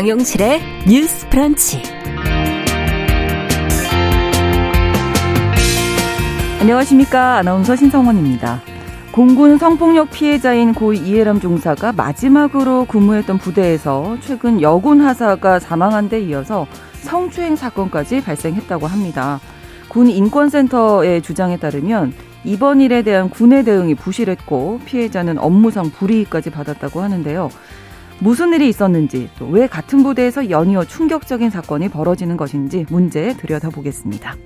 정용실의 뉴스 프런치. 안녕하십니까. 아나운서 신성원입니다. 공군 성폭력 피해자인 고 이해람 중사가 마지막으로 근무했던 부대에서 최근 여군 하사가 사망한 데 이어서 성추행 사건까지 발생했다고 합니다. 군 인권센터의 주장에 따르면 이번 일에 대한 군의 대응이 부실했고 피해자는 업무상 불이익까지 받았다고 하는데요. 무슨 일이 있었는지 또 왜 같은 부대에서 연이어 충격적인 사건이 벌어지는 것인지 문제 들여다보겠습니다.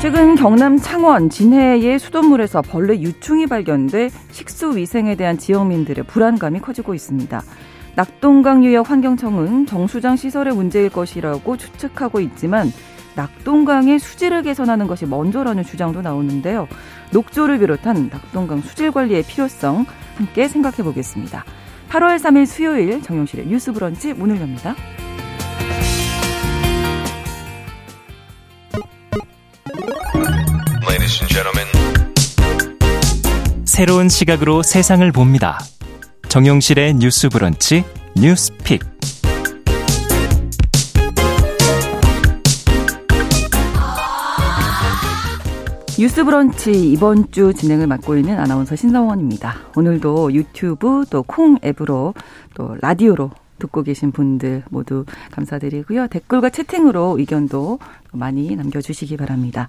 최근 경남 창원 진해의 수돗물에서 벌레 유충이 발견돼 식수 위생에 대한 지역민들의 불안감이 커지고 있습니다. 낙동강 유역 환경청은 정수장 시설의 문제일 것이라고 추측하고 있지만 낙동강의 수질을 개선하는 것이 먼저라는 주장도 나오는데요. 녹조를 비롯한 낙동강 수질 관리의 필요성 함께 생각해 보겠습니다. 8월 3일 수요일 정용실의 뉴스 브런치 문을 엽니다. 새로운 시각으로 세상을 봅니다. 정용실의 뉴스 브런치 뉴스픽. 뉴스 브런치 이번 주 진행을 맡고 있는 아나운서 신성원입니다. 오늘도 유튜브 또 콩 앱으로 또 라디오로 듣고 계신 분들 모두 감사드리고요. 댓글과 채팅으로 의견도 많이 남겨주시기 바랍니다.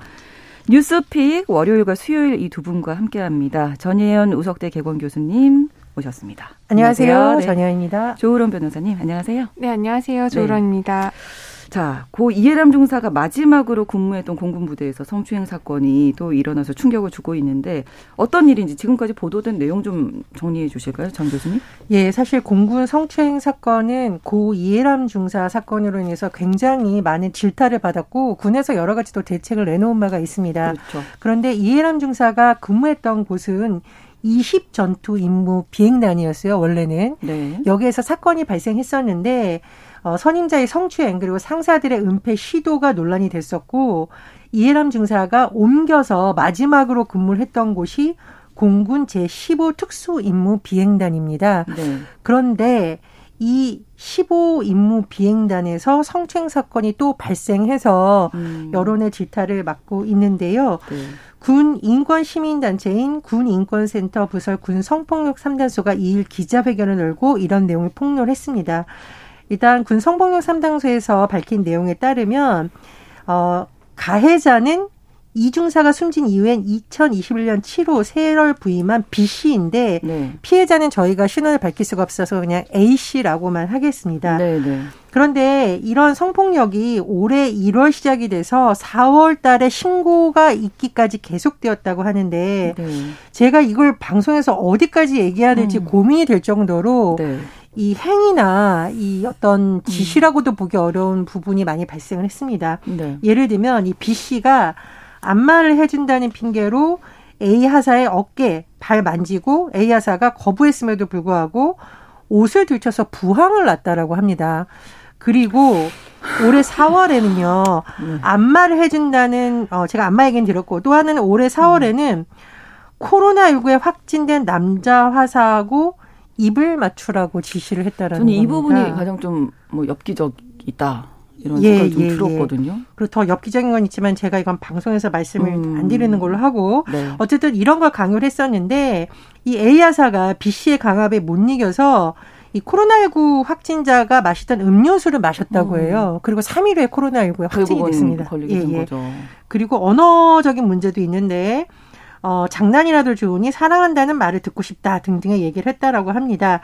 뉴스픽 월요일과 수요일 이 두 분과 함께합니다. 전예현 우석대 개건 교수님 오셨습니다. 안녕하세요. 안녕하세요. 네. 전예현입니다. 조으론 변호사님 안녕하세요. 네 안녕하세요. 조으론입니다. 네. 자, 고 이해람 중사가 마지막으로 근무했던 공군 부대에서 성추행 사건이 또 일어나서 충격을 주고 있는데 어떤 일인지 지금까지 보도된 내용 좀 정리해 주실까요, 전 교수님? 예, 사실 공군 성추행 사건은 고 이해람 중사 사건으로 인해서 굉장히 많은 질타를 받았고 군에서 여러 가지 또 대책을 내놓은 바가 있습니다. 그렇죠. 그런데 이해람 중사가 근무했던 곳은 20 전투 임무 비행단이었어요, 원래는. 네. 여기에서 사건이 발생했었는데 어, 선임자의 성추행 그리고 상사들의 은폐 시도가 논란이 됐었고 이해람 중사가 옮겨서 마지막으로 근무를 했던 곳이 공군 제15 특수임무 비행단입니다. 네. 그런데 이 15임무 비행단에서 성추행 사건이 또 발생해서 음. 여론의 질타를 맞고 있는데요. 네. 군 인권 시민 단체인 군 인권센터 부설 군 성폭력 3단소가 2일 기자회견을 열고 이런 내용을 폭로했습니다. 일단 군 성폭력 3당소에서 밝힌 내용에 따르면 어 가해자는 이중사가 숨진 이후엔 2021년 7호 세월 부임한 B 씨인데 네. 피해자는 저희가 신원을 밝힐 수가 없어서 그냥 A 씨라고만 하겠습니다. 네, 네. 그런데 이런 성폭력이 올해 1월 시작이 돼서 4월 달에 신고가 있기까지 계속되었다고 하는데 네. 제가 이걸 방송에서 어디까지 얘기해야 될지 음. 고민이 될 정도로 네. 이 행위나 이 어떤 지시라고도 보기 어려운 부분이 많이 발생을 했습니다. 네. 예를 들면 이 B 씨가 안마를 해준다는 핑계로 A 하사의 어깨, 발 만지고 A 하사가 거부했음에도 불구하고 옷을 들쳐서 부항을 났다라고 합니다. 그리고 올해 4월에는요, 안마를 해준다는, 어, 제가 안마 얘기는 들었고, 또 하나는 올해 4월에는 코로나19에 확진된 남자 화사하고 입을 맞추라고 지시를 했다라는 저는 이 겁니다. 부분이 가장 좀 뭐 엽기적이다. 이런 예, 생각이 좀 예, 예. 들었거든요. 예. 그리고 더 엽기적인 건 있지만 제가 이건 방송에서 말씀을 음. 안 드리는 걸로 하고 네. 어쨌든 이런 걸 강요를 했었는데 이 A 야사가 B 씨의 강압에 못 이겨서 이 코로나19 확진자가 마시던 음료수를 마셨다고 음. 해요. 그리고 3일 후에 코로나19에 확진이 됐습니다. 걸리게 예, 된 예. 거죠. 그리고 언어적인 문제도 있는데 어, 장난이라도 좋으니 사랑한다는 말을 듣고 싶다 등등의 얘기를 했다라고 합니다.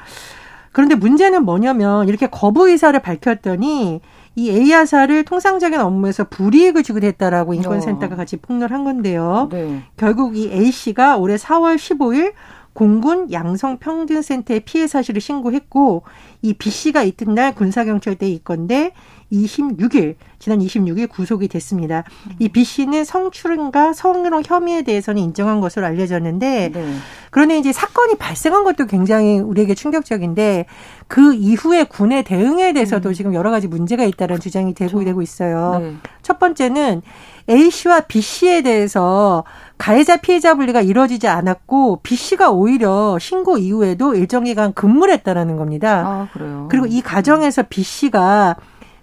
그런데 문제는 뭐냐면 이렇게 거부 의사를 밝혔더니 이 A야사를 통상적인 업무에서 불이익을 주게 됐다라고 인권센터가 어. 같이 폭로한 건데요. 네. 결국 이 A 씨가 올해 4월 15일 공군 양성평등센터에 피해 사실을 신고했고 이 B 씨가 이튿 날 군사경찰대에 있건데 26일 지난 26일 구속이 됐습니다. 이 B 씨는 성추행과 성희롱 혐의에 대해서는 인정한 것으로 알려졌는데 네. 그런데 이제 사건이 발생한 것도 굉장히 우리에게 충격적인데 그 이후에 군의 대응에 대해서도 음. 지금 여러 가지 문제가 있다는 주장이 되고 그렇죠. 되고 있어요. 네. 첫 번째는 A 씨와 B 씨에 대해서 가해자 피해자 분리가 이루어지지 않았고 B 씨가 오히려 신고 이후에도 일정 기간 근무를 했다라는 겁니다. 아, 그래요. 그리고 이 과정에서 B 씨가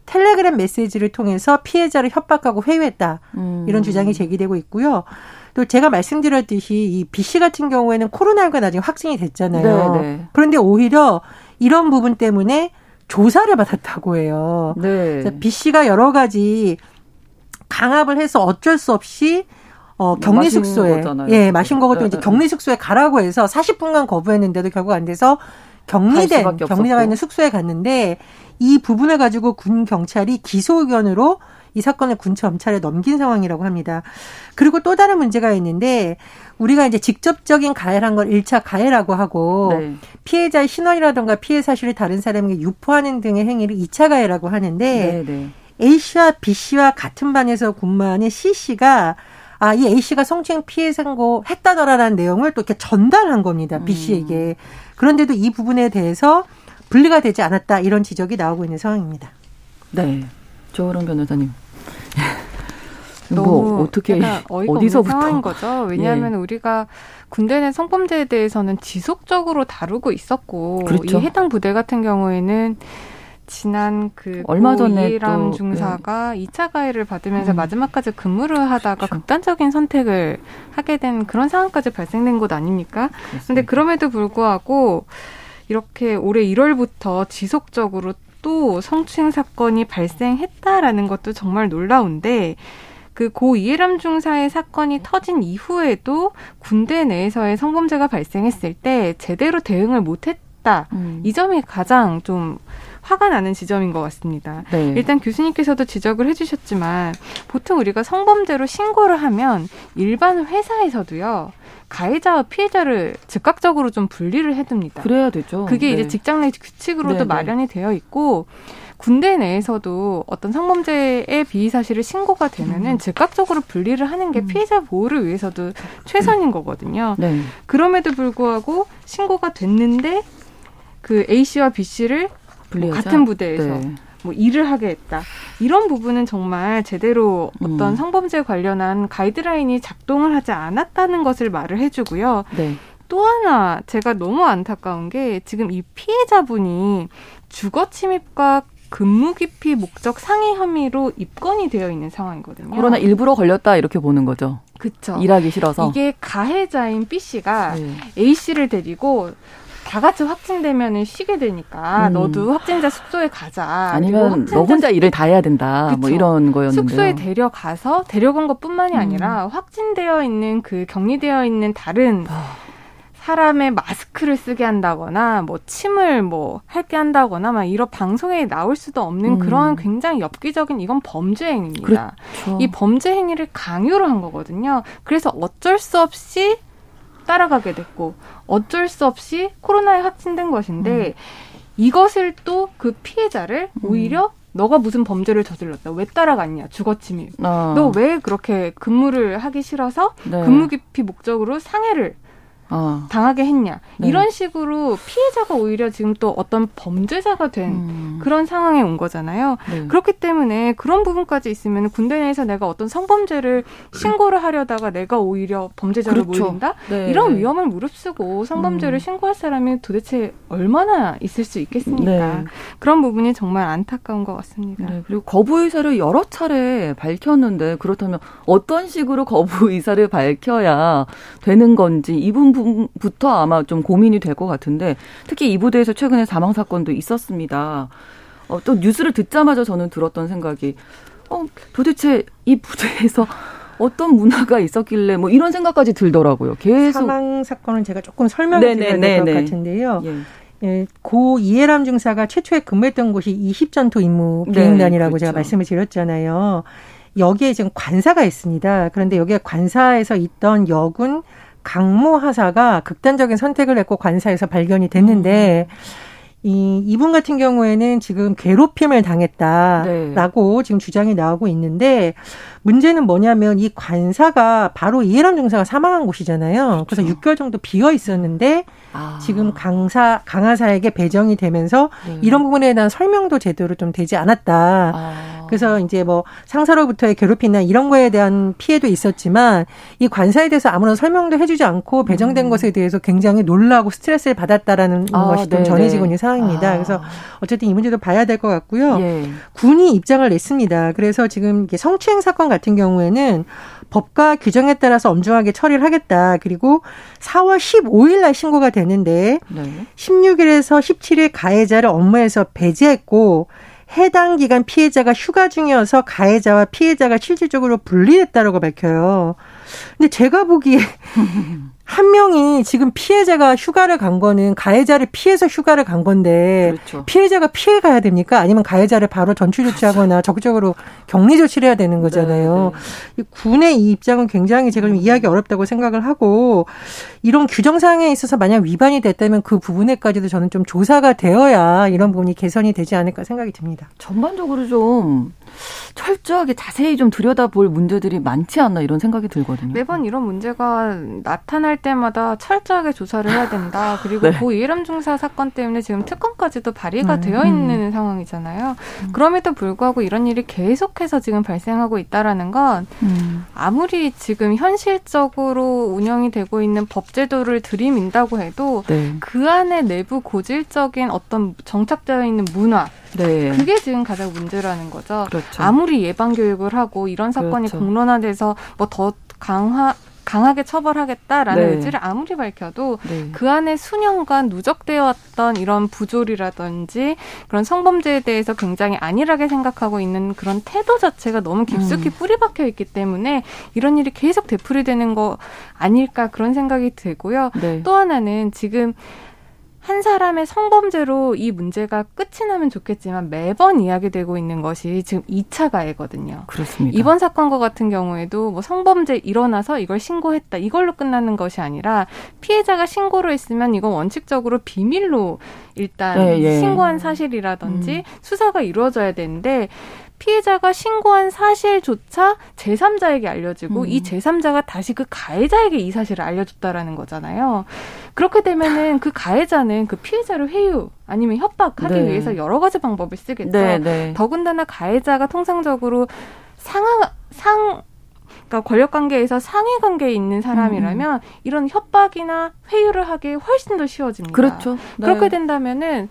텔레그램 메시지를 통해서 피해자를 협박하고 회유했다. 음. 이런 주장이 제기되고 있고요. 또 제가 말씀드렸듯이 이 B 씨 같은 경우에는 코로나19가 나중에 확진이 됐잖아요. 네네. 네. 그런데 오히려 이런 부분 때문에 조사를 받았다고 해요. 네. B 씨가 여러 가지 강압을 해서 어쩔 수 없이 어, 격리 숙소에 예, 마신 네, 이제 네. 격리 숙소에 가라고 해서 40분간 거부했는데도 결국 안 돼서 격리된 격리가 있는 숙소에 갔는데 이 부분을 가지고 군 경찰이 기소 의견으로 이 사건을 군 검찰에 넘긴 상황이라고 합니다. 그리고 또 다른 문제가 있는데 우리가 이제 직접적인 가해를 한걸 1차 가해라고 하고 네. 피해자의 신원이라든가 피해 사실을 다른 사람에게 유포하는 등의 행위를 2차 가해라고 하는데 네, 네. A 씨와 B 씨와 같은 반에서 근무하는 C 씨가 아, 이 A 씨가 성추행 피해 신고 했다더라라는 내용을 또 이렇게 전달한 겁니다. B 씨에게. 음. 그런데도 이 부분에 대해서 분리가 되지 않았다 이런 지적이 나오고 있는 상황입니다. 네. 조으론 변호사님. 뭐 어떻게 어디서부터 상황인 거죠. 왜냐하면 예. 우리가 군대 내 성범죄에 대해서는 지속적으로 다루고 있었고 그렇죠. 이 해당 부대 같은 경우에는 지난 그 얼마 전에 이람 중사가 네. 2차 가해를 받으면서 음. 마지막까지 근무를 하다가 그렇죠. 극단적인 선택을 하게 된 그런 상황까지 발생된 것 아닙니까? 그런데 그럼에도 불구하고 이렇게 올해 1월부터 지속적으로 또 성추행 사건이 발생했다라는 것도 정말 놀라운데 그고 이해람 중사의 사건이 터진 이후에도 군대 내에서의 성범죄가 발생했을 때 제대로 대응을 못했다. 음. 이 점이 가장 좀 화가 나는 지점인 것 같습니다. 네. 일단 교수님께서도 지적을 해주셨지만 보통 우리가 성범죄로 신고를 하면 일반 회사에서도요. 가해자와 피해자를 즉각적으로 좀 분리를 해둡니다. 그래야 되죠. 그게 네. 이제 직장 내 규칙으로도 네, 네, 마련이 되어 있고 군대 내에서도 어떤 성범죄의 비위 사실을 신고가 되면은 음. 즉각적으로 분리를 하는 게 음. 피해자 보호를 위해서도 최선인 거거든요. 네. 그럼에도 불구하고 신고가 됐는데 그 A 씨와 B 씨를 뭐 같은 부대에서 네. 뭐 일을 하게 했다. 이런 부분은 정말 제대로 어떤 음. 성범죄 관련한 가이드라인이 작동을 하지 않았다는 것을 말을 해주고요. 네. 또 하나 제가 너무 안타까운 게 지금 이 피해자분이 주거 침입과 근무 기피 목적 상해 혐의로 입건이 되어 있는 상황이거든요. 코로나 일부러 걸렸다 이렇게 보는 거죠. 그렇죠. 일하기 싫어서. 이게 가해자인 B 씨가 네. A 씨를 데리고 다 같이 확진되면은 쉬게 되니까 음. 너도 확진자 숙소에 가자. 아니면 너 혼자 일을 다 해야 된다. 뭐 그쵸. 뭐 이런 거였는데 숙소에 데려가서 데려간 것뿐만이 음. 아니라 확진되어 있는 그 격리되어 있는 다른 아. 사람의 마스크를 쓰게 한다거나 뭐 침을 뭐 할게 한다거나 막 이런 방송에 나올 수도 없는 음. 그런 굉장히 엽기적인 이건 범죄 행위입니다. 그렇죠. 이 범죄 행위를 강요를 한 거거든요. 그래서 어쩔 수 없이 따라가게 됐고 어쩔 수 없이 코로나에 확진된 것인데 음. 이것을 또 그 피해자를 음. 오히려 너가 무슨 범죄를 저질렀다. 왜 따라갔냐? 주거침입. 어. 너왜 그렇게 근무를 하기 싫어서 네. 근무 기피 목적으로 상해를 어. 당하게 했냐 네. 이런 식으로 피해자가 오히려 지금 또 어떤 범죄자가 된 음. 그런 상황에 온 거잖아요. 네. 그렇기 때문에 그런 부분까지 있으면 군대 내에서 내가 어떤 성범죄를 신고를 하려다가 내가 오히려 범죄자로 그렇죠. 몰린다 네. 이런 위험을 무릅쓰고 성범죄를 음. 신고할 사람이 도대체 얼마나 있을 수 있겠습니까? 네. 그런 부분이 정말 안타까운 것 같습니다. 네, 그리고 거부 의사를 여러 차례 밝혔는데 그렇다면 어떤 식으로 거부 의사를 밝혀야 되는 건지 이 부분 부분부터 아마 좀 고민이 될 것 같은데 특히 이 부대에서 최근에 사망 사건도 있었습니다. 어, 또 뉴스를 듣자마자 저는 들었던 생각이 어, 도대체 이 부대에서 어떤 문화가 있었길래 뭐 이런 생각까지 들더라고요. 계속 사망 사건은 제가 조금 설명을 드려야 될 것 같은데요. 예. 예, 고 이해람 중사가 최초에 근무했던 곳이 20전투 임무 네, 비행단이라고 네, 그렇죠. 제가 말씀을 드렸잖아요. 여기에 지금 관사가 있습니다. 그런데 여기에 관사에서 있던 여군 강모 하사가 극단적인 선택을 했고 관사에서 발견이 됐는데 음. 이 이분 같은 경우에는 지금 괴롭힘을 당했다라고 네. 지금 주장이 나오고 있는데 문제는 뭐냐면 이 관사가 바로 이해람 중사가 사망한 곳이잖아요. 그래서 그렇죠. 6개월 정도 비어 있었는데 아. 지금 강사 강하사에게 배정이 되면서 네. 이런 부분에 대한 설명도 제대로 좀 되지 않았다. 아. 그래서 이제 뭐 상사로부터의 괴롭힘이나 이런 거에 대한 피해도 있었지만 이 관사에 대해서 아무런 설명도 해주지 않고 배정된 음. 것에 대해서 굉장히 놀라고 스트레스를 받았다라는 아, 것이 좀 전해지고 있는 상황입니다. 아. 그래서 어쨌든 이 문제도 봐야 될 것 같고요. 예. 군이 입장을 냈습니다. 그래서 지금 이게 성추행 사건 같은 경우에는 법과 규정에 따라서 엄중하게 처리를 하겠다. 그리고 4월 15일 날 신고가 되는데 네. 16일에서 17일 가해자를 업무에서 배제했고 해당 기간 피해자가 휴가 중이어서 가해자와 피해자가 실질적으로 분리됐다라고 밝혀요. 근데 제가 보기에 한 명이 지금 피해자가 휴가를 간 거는 가해자를 피해서 휴가를 간 건데 그렇죠. 피해자가 피해 가야 됩니까? 아니면 가해자를 바로 전출 조치하거나 적극적으로 격리 조치를 해야 되는 거잖아요. 네, 네. 군의 이 입장은 굉장히 제가 좀 이해하기 어렵다고 생각을 하고 이런 규정 사항에 있어서 만약 위반이 됐다면 그 부분에까지도 저는 좀 조사가 되어야 이런 부분이 개선이 되지 않을까 생각이 듭니다. 전반적으로 좀 철저하게 자세히 좀 들여다볼 문제들이 많지 않나 이런 생각이 들거든요. 매번 이런 문제가 나타날 때마다 철저하게 조사를 해야 된다. 그리고 네. 고 이해람 중사 사건 때문에 지금 특검까지도 발의가 음. 되어 있는 음. 상황이잖아요. 음. 그럼에도 불구하고 이런 일이 계속해서 지금 발생하고 있다라는 건 음. 아무리 지금 현실적으로 운영이 되고 있는 법제도를 들이민다고 해도 네. 그 안에 내부 고질적인 어떤 정착되어 있는 문화 네. 그게 지금 가장 문제라는 거죠. 그렇죠. 아무리 예방 교육을 하고 이런 사건이 그렇죠. 공론화돼서 뭐 더 강화 강하게 처벌하겠다라는 네. 의지를 아무리 밝혀도 네. 그 안에 수년간 누적되어 왔던 이런 부조리라든지 그런 성범죄에 대해서 굉장히 안일하게 생각하고 있는 그런 태도 자체가 너무 깊숙이 음. 뿌리 박혀 있기 때문에 이런 일이 계속 되풀이되는 거 아닐까 그런 생각이 들고요. 네. 또 하나는 지금 한 사람의 성범죄로 이 문제가 끝이 나면 좋겠지만 매번 이야기되고 있는 것이 지금 2차 가해거든요. 그렇습니다. 이번 사건과 같은 경우에도 뭐 성범죄 일어나서 이걸 신고했다. 이걸로 끝나는 것이 아니라 피해자가 신고를 했으면 이건 원칙적으로 비밀로 일단 네, 예. 신고한 사실이라든지 음. 수사가 이루어져야 되는데 피해자가 신고한 사실조차 제3자에게 알려지고 음. 이 제3자가 다시 그 가해자에게 이 사실을 알려줬다라는 거잖아요. 그렇게 되면은 그 가해자는 그 피해자를 회유 아니면 협박하기 네. 위해서 여러 가지 방법을 쓰겠죠. 네, 네. 더군다나 가해자가 통상적으로 상하 상 그러니까 권력 관계에서 상위 관계에 있는 사람이라면 음. 이런 협박이나 회유를 하기 훨씬 더 쉬워집니다. 그렇죠. 네. 그렇게 된다면은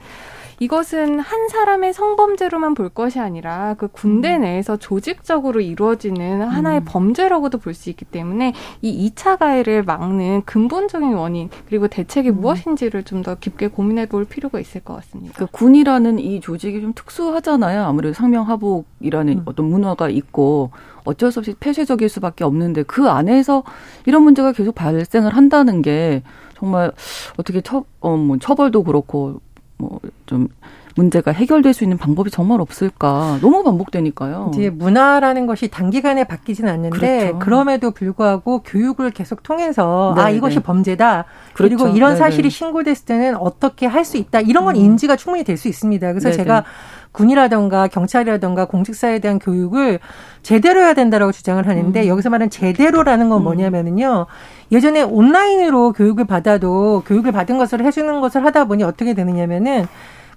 이것은 한 사람의 성범죄로만 볼 것이 아니라 그 군대 음. 내에서 조직적으로 이루어지는 하나의 음. 범죄라고도 볼 수 있기 때문에 이 2차 가해를 막는 근본적인 원인 그리고 대책이 음. 무엇인지를 좀 더 깊게 고민해 볼 필요가 있을 것 같습니다. 그 군이라는 이 조직이 좀 특수하잖아요. 아무래도 상명하복이라는 음. 어떤 문화가 있고 어쩔 수 없이 폐쇄적일 수밖에 없는데 그 안에서 이런 문제가 계속 발생을 한다는 게 정말 어떻게 처, 어, 뭐 처벌도 그렇고 뭐좀 문제가 해결될 수 있는 방법이 정말 없을까? 너무 반복되니까요. 이제 문화라는 것이 단기간에 바뀌지는 않는데 그렇죠. 그럼에도 불구하고 교육을 계속 통해서 아, 네네. 아 이것이 범죄다. 그렇죠. 그리고 이런 네네. 사실이 신고됐을 때는 어떻게 할 수 있다. 이런 건 음. 인지가 충분히 될 수 있습니다. 그래서 네네. 제가 군이라던가 경찰이라던가 공직사에 대한 교육을 제대로 해야 된다라고 주장을 하는데 음. 여기서 말하는 제대로라는 건 음. 뭐냐면은요. 예전에 온라인으로 교육을 받아도 교육을 받은 것을 해주는 것을 하다 보니 어떻게 되느냐면은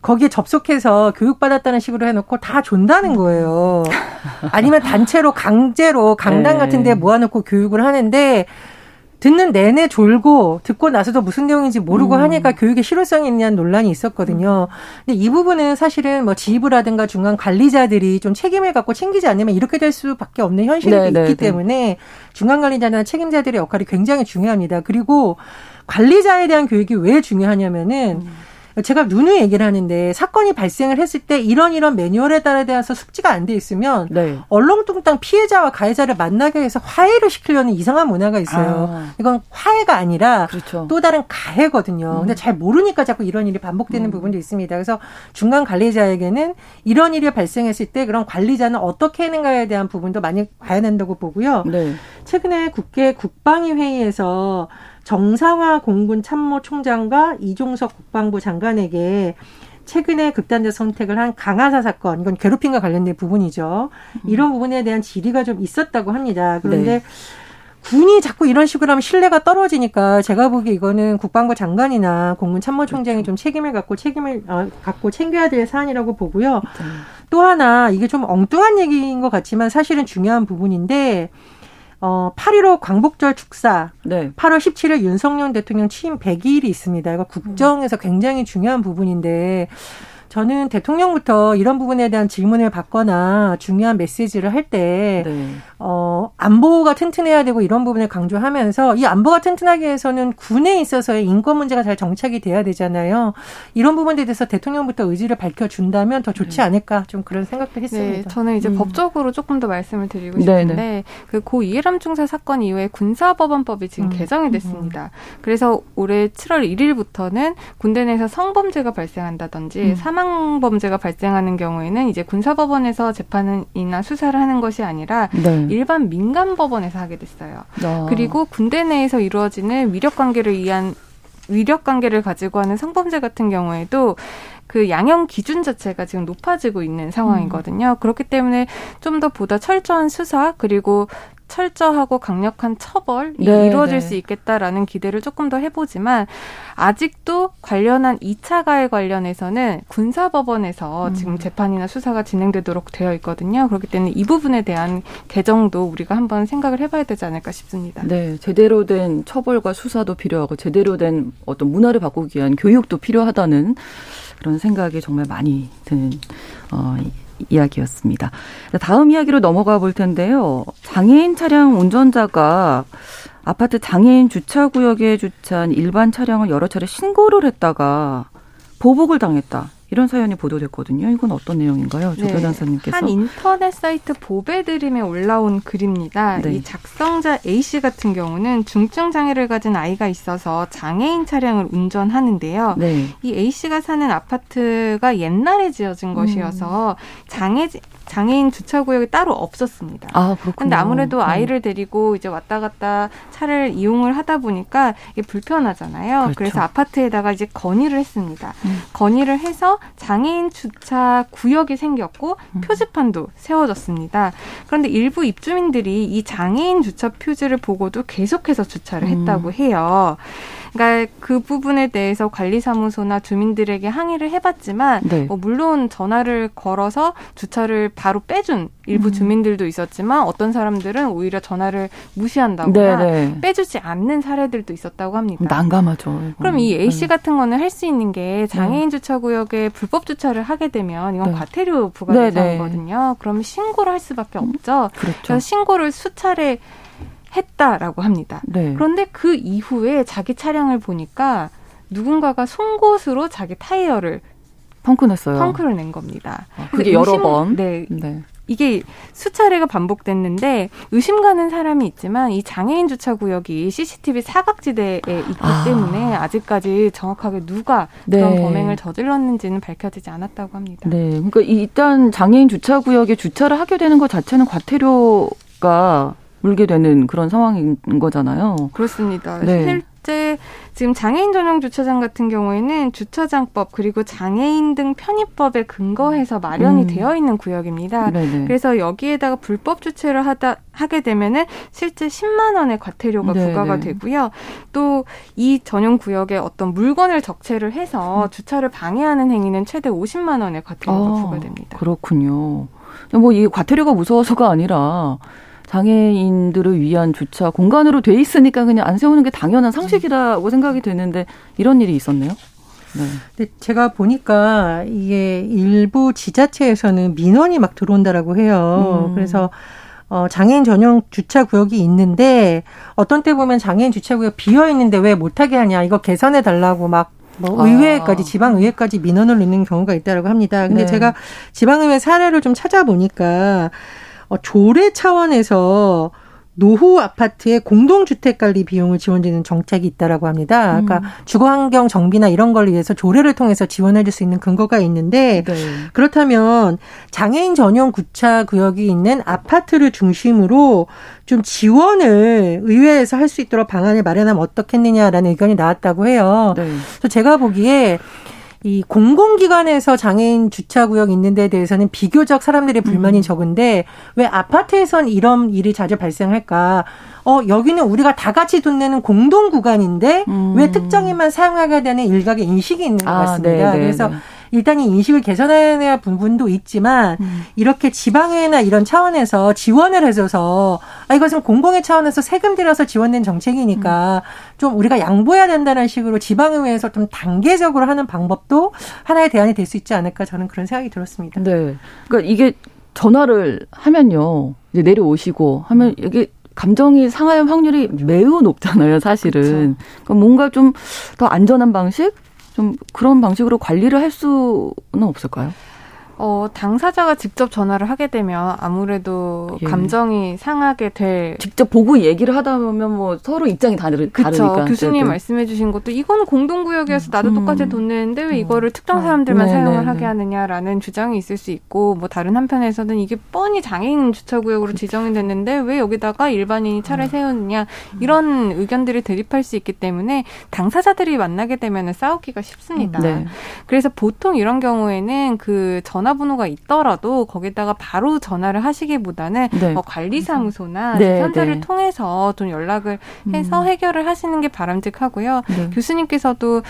거기에 접속해서 교육받았다는 식으로 해놓고 다 존다는 거예요. 아니면 단체로 강제로 강당 네. 같은 데 모아놓고 교육을 하는데 듣는 내내 졸고 듣고 나서도 무슨 내용인지 모르고 음. 하니까 교육의 실효성이 있냐는 논란이 있었거든요. 근데 이 부분은 사실은 뭐 지휘부라든가 중간 관리자들이 좀 책임을 갖고 챙기지 않으면 이렇게 될 수밖에 없는 현실이 네, 있기 네, 네. 때문에 중간 관리자나 책임자들의 역할이 굉장히 중요합니다. 그리고 관리자에 대한 교육이 왜 중요하냐면은 음. 제가 누누이 얘기를 하는데 사건이 발생을 했을 때 이런 이런 매뉴얼에 따라 대해서 숙지가 안 돼 있으면 네. 얼렁뚱땅 피해자와 가해자를 만나게 해서 화해를 시키려는 이상한 문화가 있어요. 아. 이건 화해가 아니라 그렇죠. 또 다른 가해거든요. 음. 근데 잘 모르니까 자꾸 이런 일이 반복되는 음. 부분도 있습니다. 그래서 중간 관리자에게는 이런 일이 발생했을 때 그런 관리자는 어떻게 하는가에 대한 부분도 많이 봐야 된다고 보고요. 네. 최근에 국회 국방위 회의에서 정상화 공군 참모 총장과 이종석 국방부 장관에게 최근에 극단적 선택을 한 강하사 사건, 이건 괴롭힘과 관련된 부분이죠. 이런 부분에 대한 질의가 좀 있었다고 합니다. 그런데 네. 군이 자꾸 이런 식으로 하면 신뢰가 떨어지니까 제가 보기에 이거는 국방부 장관이나 공군 참모총장이 그렇죠. 좀 책임을 갖고 책임을 어, 갖고 챙겨야 될 사안이라고 보고요. 그렇죠. 또 하나 이게 좀 엉뚱한 얘기인 것 같지만 사실은 중요한 부분인데 어, 8.15 광복절 축사. 네. 8월 17일 윤석열 대통령 취임 100일이 있습니다. 이거 국정에서 굉장히 중요한 부분인데 저는 대통령부터 이런 부분에 대한 질문을 받거나 중요한 메시지를 할 때 네. 어, 안보가 튼튼해야 되고 이런 부분을 강조하면서 이 안보가 튼튼하기 위해서는 군에 있어서의 인권 문제가 잘 정착이 돼야 되잖아요. 이런 부분에 대해서 대통령부터 의지를 밝혀준다면 더 좋지 네. 않을까 좀 그런 생각도 네, 했습니다. 네, 저는 이제 음. 법적으로 조금 더 말씀을 드리고 네, 싶은데 네. 그고 이해람 중사 사건 이후에 군사법원법이 지금 음. 개정이 됐습니다. 음. 그래서 올해 7월 1일부터는 군대 내에서 성범죄가 발생한다든지 음. 사망 사망 범죄가 발생하는 경우에는 이제 군사법원에서 재판이나 수사를 하는 것이 아니라 네. 일반 민간 법원에서 하게 됐어요. 아. 그리고 군대 내에서 이루어지는 위력 관계를 위한 위력 관계를 가지고 하는 성범죄 같은 경우에도 그 양형 기준 자체가 지금 높아지고 있는 상황이거든요. 음. 그렇기 때문에 좀 더 보다 철저한 수사 그리고 철저하고 강력한 처벌이 네, 이루어질 네. 수 있겠다라는 기대를 조금 더 해보지만 아직도 관련한 2차 가해 관련해서는 군사법원에서 음. 지금 재판이나 수사가 진행되도록 되어 있거든요. 그렇기 때문에 이 부분에 대한 개정도 우리가 한번 생각을 해봐야 되지 않을까 싶습니다. 네, 제대로 된 처벌과 수사도 필요하고 제대로 된 어떤 문화를 바꾸기 위한 교육도 필요하다는 그런 생각이 정말 많이 드는 어, 이야기였습니다. 다음 이야기로 넘어가 볼 텐데요. 장애인 차량 운전자가 아파트 장애인 주차구역에 주차한 일반 차량을 여러 차례 신고를 했다가 보복을 당했다. 이런 사연이 보도됐거든요. 이건 어떤 내용인가요? 조 네. 변호사님께서. 한 인터넷 사이트 보배드림에 올라온 글입니다. 네. 이 작성자 A씨 같은 경우는 중증 장애를 가진 아이가 있어서 장애인 차량을 운전하는데요. 네. 이 A씨가 사는 아파트가 옛날에 지어진 것이어서 음. 장애 장애인 주차 구역이 따로 없었습니다. 아, 그렇군요. 근데 아무래도 네. 아이를 데리고 이제 왔다 갔다 차를 이용을 하다 보니까 이게 불편하잖아요. 그렇죠. 그래서 아파트에다가 이제 건의를 했습니다. 음. 건의를 해서 장애인 주차 구역이 생겼고 음. 표지판도 세워졌습니다. 그런데 일부 입주민들이 이 장애인 주차 표지를 보고도 계속해서 주차를 했다고 음. 해요. 그러니까 그 부분에 대해서 관리사무소나 주민들에게 항의를 해봤지만 네. 뭐 물론 전화를 걸어서 주차를 바로 빼준 일부 음. 주민들도 있었지만 어떤 사람들은 오히려 전화를 무시한다거나 네네. 네. 빼주지 않는 사례들도 있었다고 합니다. 난감하죠. 그럼 이 A 씨 네. 같은 거는 할 수 있는 게 장애인 네. 주차 구역에 불법 주차를 하게 되면 이건 네. 과태료 부과 대상이거든요. 그러면 신고를 할 수밖에 없죠. 그렇죠. 그래서 신고를 수차례 했다라고 합니다. 네. 그런데 그 이후에 자기 차량을 보니까 누군가가 송곳으로 자기 타이어를 펑크 냈어요. 펑크를 낸 겁니다. 아, 그게 여러 의심, 번. 네. 네. 이게 수차례가 반복됐는데 의심 가는 사람이 있지만 이 장애인 주차 구역이 CCTV 사각지대에 있기 아. 때문에 아직까지 정확하게 누가 네. 그런 범행을 저질렀는지는 밝혀지지 않았다고 합니다. 네. 그러니까 일단 장애인 주차 구역에 주차를 하게 되는 것 자체는 과태료가 물게 되는 그런 상황인 거잖아요. 그렇습니다. 네. 실제 지금 장애인 전용 주차장 같은 경우에는 주차장법 그리고 장애인 등 편의법에 근거해서 마련이 음. 되어 있는 구역입니다. 네네. 그래서 여기에다가 불법 주차를 하다 하게 되면은 실제 10만 원의 과태료가 네네. 부과가 되고요. 또 이 전용 구역에 어떤 물건을 적체를 해서 음. 주차를 방해하는 행위는 최대 50만 원의 과태료가 아, 부과됩니다. 그렇군요. 뭐 이 과태료가 무서워서가 아니라 장애인들을 위한 주차 공간으로 돼 있으니까 그냥 안 세우는 게 당연한 상식이라고 생각이 되는데 이런 일이 있었네요. 네. 근데 제가 보니까 이게 일부 지자체에서는 민원이 막 들어온다라고 해요. 음. 그래서 어, 장애인 전용 주차 구역이 있는데 어떤 때 보면 장애인 주차 구역 비어 있는데 왜 못하게 하냐 이거 개선해 달라고 막 뭐 의회까지 아. 지방의회까지 민원을 넣는 경우가 있다라고 합니다. 근데 네. 제가 지방의회 사례를 좀 찾아보니까 어, 조례 차원에서 노후 아파트의 공동주택 관리 비용을 지원되는 정책이 있다라고 합니다. 그러니까 음. 주거 환경 정비나 이런 걸 위해서 조례를 통해서 지원해 줄 수 있는 근거가 있는데 네. 그렇다면 장애인 전용 구차 구역이 있는 아파트를 중심으로 좀 지원을 의회에서 할 수 있도록 방안을 마련하면 어떻겠느냐라는 의견이 나왔다고 해요. 네. 그래서 제가 보기에 이 공공기관에서 장애인 주차구역 있는 데 대해서는 비교적 사람들의 불만이 음. 적은데 왜 아파트에선 이런 일이 자주 발생할까? 어, 여기는 우리가 다 같이 돈 내는 공동 구간인데 음. 왜 특정인만 사용하게 되는 일각의 인식이 있는 것 아, 같습니다. 네, 네, 그래서 네. 일단 이 인식을 개선해야 부분도 있지만 음. 이렇게 지방회나 이런 차원에서 지원을 해줘서 아 이것은 공공의 차원에서 세금 들여서 지원된 정책이니까 음. 좀 우리가 양보해야 된다는 식으로 지방의회에서 좀 단계적으로 하는 방법도 하나의 대안이 될 수 있지 않을까 저는 그런 생각이 들었습니다. 네, 그러니까 이게 전화를 하면요 이제 내려오시고 하면 이게 감정이 상할 확률이 매우 높잖아요, 사실은. 그러니까 뭔가 좀 더 안전한 방식, 좀 그런 방식으로 관리를 할 수는 없을까요? 어, 당사자가 직접 전화를 하게 되면 아무래도 예. 감정이 상하게 될. 직접 보고 얘기를 하다 보면 뭐 서로 입장이 다르. 다르니까. 교수님 말씀해 주신 것도 이건 공동구역이어서 나도 음. 똑같이 돈 내는데 왜 음. 이거를 특정 음. 사람들만 음. 사용을 하게 하느냐라는 주장이 있을 수 있고 뭐 다른 한편에서는 이게 뻔히 장애인 주차구역으로 지정이 됐는데 왜 여기다가 일반인이 차를 음. 세우느냐 이런 의견들이 대립할 수 있기 때문에 당사자들이 만나게 되면 싸우기가 쉽습니다. 네. 그래서 보통 이런 경우에는 그 전화 전화번호가 있더라도 거기다가 바로 전화를 하시기보다는 네. 어, 관리사무소나 네, 현사를 네. 통해서 좀 연락을 해서 음. 해결을 하시는 게 바람직하고요. 네. 교수님께서도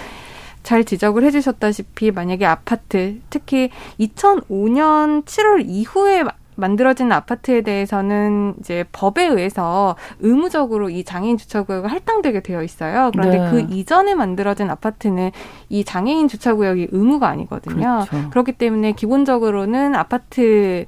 잘 지적을 해주셨다시피 만약에 아파트 특히 2005년 7월 이후에 만들어진 아파트에 대해서는 이제 법에 의해서 의무적으로 이 장애인 주차구역을 할당되게 되어 있어요. 그런데 네. 그 이전에 만들어진 아파트는 이 장애인 주차구역이 의무가 아니거든요. 그렇죠. 그렇기 때문에 기본적으로는 아파트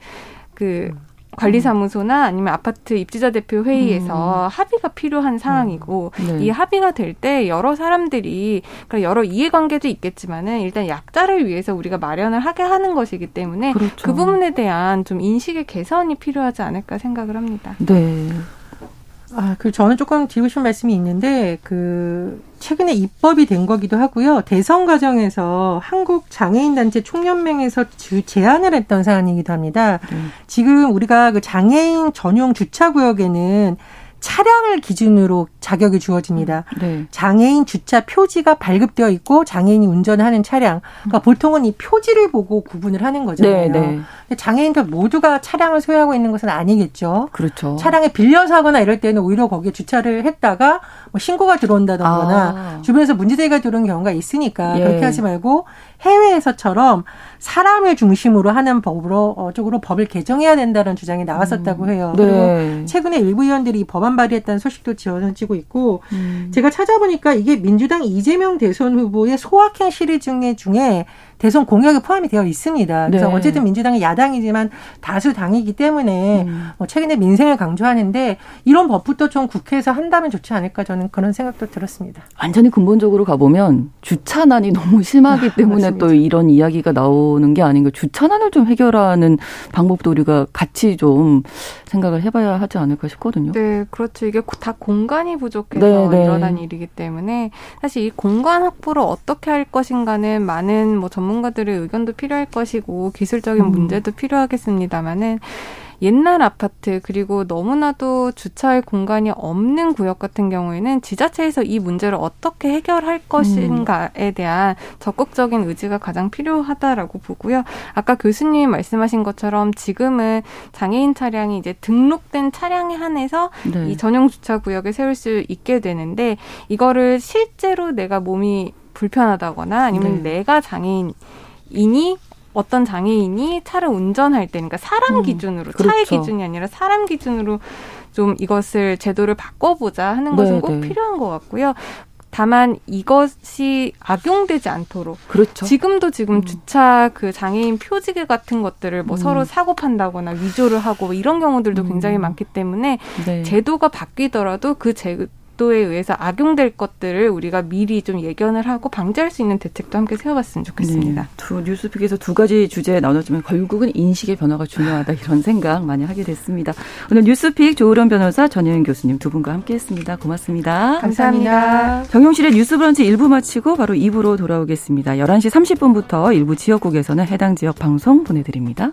그 음. 관리사무소나 아니면 아파트 입주자 대표 회의에서 음. 합의가 필요한 상황이고 음. 네. 이 합의가 될 때 여러 사람들이 그러니까 여러 이해관계도 있겠지만은 일단 약자를 위해서 우리가 마련을 하게 하는 것이기 때문에 그렇죠. 그 부분에 대한 좀 인식의 개선이 필요하지 않을까 생각을 합니다. 네. 아, 그 저는 조금 드리고 싶은 말씀이 있는데 그 최근에 입법이 된 거기도 하고요. 대선 과정에서 한국 장애인 단체 총연맹에서 주 제안을 했던 사안이기도 합니다. 음. 지금 우리가 그 장애인 전용 주차 구역에는 차량을 기준으로 자격이 주어집니다. 네. 장애인 주차 표지가 발급되어 있고 장애인이 운전하는 차량. 그러니까 보통은 이 표지를 보고 구분을 하는 거잖아요. 네, 네. 장애인들 모두가 차량을 소유하고 있는 것은 아니겠죠. 그렇죠. 차량에 빌려서 하거나 이럴 때는 오히려 거기에 주차를 했다가 뭐 신고가 들어온다던거나 아. 주변에서 문제제기가 들어오는 경우가 있으니까 예. 그렇게 하지 말고 해외에서처럼 사람을 중심으로 하는 법으로 어, 쪽으로 법을 개정해야 된다는 주장이 나왔었다고 음. 해요. 네. 그리고 최근에 일부 의원들이 법안 발의했다는 소식도 지어지고 있고 음. 제가 찾아보니까 이게 민주당 이재명 대선 후보의 소확행 시리즈 중에 대선 공약에 포함이 되어 있습니다. 그래서 네. 어쨌든 민주당이 야당이지만 다수 당이기 때문에 음. 뭐 최근에 민생을 강조하는데 이런 법부터 좀 국회에서 한다면 좋지 않을까 저는 그런 생각도 들었습니다. 완전히 근본적으로 가보면 주차난이 너무 심하기 아, 때문에 아, 또 이런 이야기가 나오는 게 아닌가. 주차난을 좀 해결하는 방법도 우리가 같이 좀 생각을 해봐야 하지 않을까 싶거든요. 네, 그렇죠. 이게 다 공간이 부족해서 네, 네. 일어난 일이기 때문에 사실 이 공간 확보를 어떻게 할 것인가는 많은 뭐 전문 전문가들의 의견도 필요할 것이고 기술적인 음. 문제도 필요하겠습니다만은 옛날 아파트 그리고 너무나도 주차할 공간이 없는 구역 같은 경우에는 지자체에서 이 문제를 어떻게 해결할 것인가에 대한 적극적인 의지가 가장 필요하다라고 보고요. 아까 교수님 말씀하신 것처럼 지금은 장애인 차량이 이제 등록된 차량에 한해서 네. 이 전용 주차 구역에 세울 수 있게 되는데 이거를 실제로 내가 몸이 불편하다거나 아니면 네. 내가 장애인 이니 어떤 장애인이 차를 운전할 때, 그러니까 사람 음, 기준으로 그렇죠. 차의 기준이 아니라 사람 기준으로 좀 이것을 제도를 바꿔보자 하는 것은 네, 꼭 네. 필요한 것 같고요. 다만 이것이 악용되지 않도록 그렇죠. 지금도 지금 음. 주차 그 장애인 표지개 같은 것들을 뭐 음. 서로 사고 판다거나 위조를 하고 이런 경우들도 음. 굉장히 많기 때문에 네. 제도가 바뀌더라도 그 제, 각도에 의해서 악용될 것들을 우리가 미리 좀 예견을 하고 방지할 수 있는 대책도 함께 세워봤으면 좋겠습니다. 네. 두 뉴스픽에서 두 가지 주제 나눴지만 결국은 인식의 변화가 중요하다 이런 생각 많이 하게 됐습니다. 오늘 뉴스픽 조으련 변호사 전효연 교수님 두 분과 함께했습니다. 고맙습니다. 감사합니다. 정용실의 뉴스브런치 1부 마치고 바로 2부로 돌아오겠습니다. 11시 30분부터 일부 지역국에서는 해당 지역 방송 보내드립니다.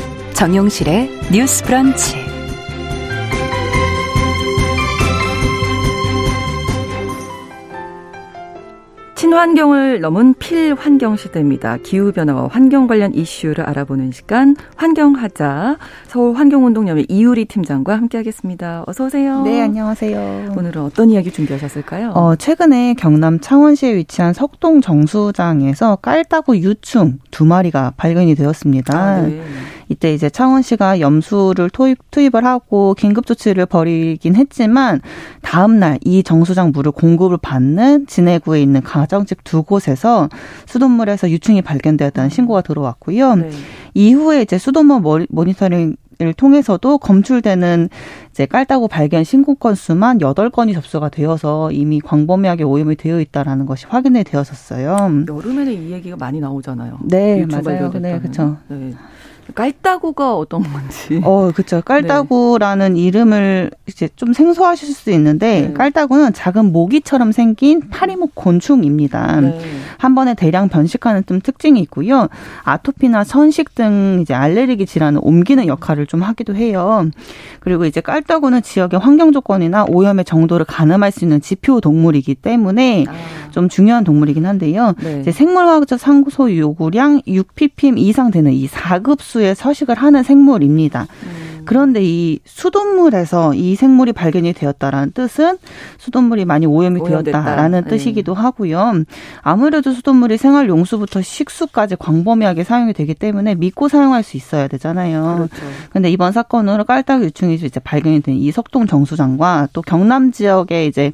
정용실의 뉴스 브런치. 친환경을 넘은 필환경 시대입니다. 기후변화와 환경 관련 이슈를 알아보는 시간 환경하자 서울 환경운동연맹 이유리 팀장과 함께하겠습니다. 어서 오세요. 네, 안녕하세요. 오늘은 어떤 이야기 준비하셨을까요? 어, 최근에 경남 창원시에 위치한 석동 정수장에서 깔따구 유충 두 마리가 발견이 되었습니다. 아, 네. 이때 이제 창원시가 염수를 투입, 투입을 하고 긴급 조치를 벌이긴 했지만 다음 날 이 정수장 물을 공급을 받는 진해구에 있는 가정집 두 곳에서 수돗물에서 유충이 발견되었다는 신고가 들어왔고요. 네. 이후에 이제 수돗물 모니터링 을 통해서도 검출되는 이제 깔따구 발견 신고 건수만 8건이 접수가 되어서 이미 광범위하게 오염이 되어 있다라는 것이 확인이 되었었어요. 여름에는 이 얘기가 많이 나오잖아요. 네, 맞아요. 네, 그렇죠. 네. 깔따구가 어떤 건지. 어, 그렇죠. 깔따구라는 네. 이름을 이제 좀 생소하실 수 있는데 네. 깔따구는 작은 모기처럼 생긴 파리목 곤충입니다. 네. 한 번에 대량 번식하는 좀 특징이 있고요. 아토피나 천식 등 이제 알레르기 질환을 옮기는 역할을 좀 하기도 해요. 그리고 이제 깔따구는 지역의 환경 조건이나 오염의 정도를 가늠할 수 있는 지표 동물이기 때문에 아. 좀 중요한 동물이긴 한데요. 네. 이제 생물화학적 상소 요구량 6ppm 이상 되는 이 4급 수의 서식을 하는 생물입니다. 음. 그런데 이 수돗물에서 이 생물이 발견이 되었다라는 뜻은 수돗물이 많이 오염이 오염됐다. 되었다라는 네. 뜻이기도 하고요. 아무래도 수돗물이 생활 용수부터 식수까지 광범위하게 사용이 되기 때문에 믿고 사용할 수 있어야 되잖아요. 그렇죠. 근데 이번 사건으로 깔딱 유충이 이제 발견이 된 이 석동 정수장과 또 경남 지역에 이제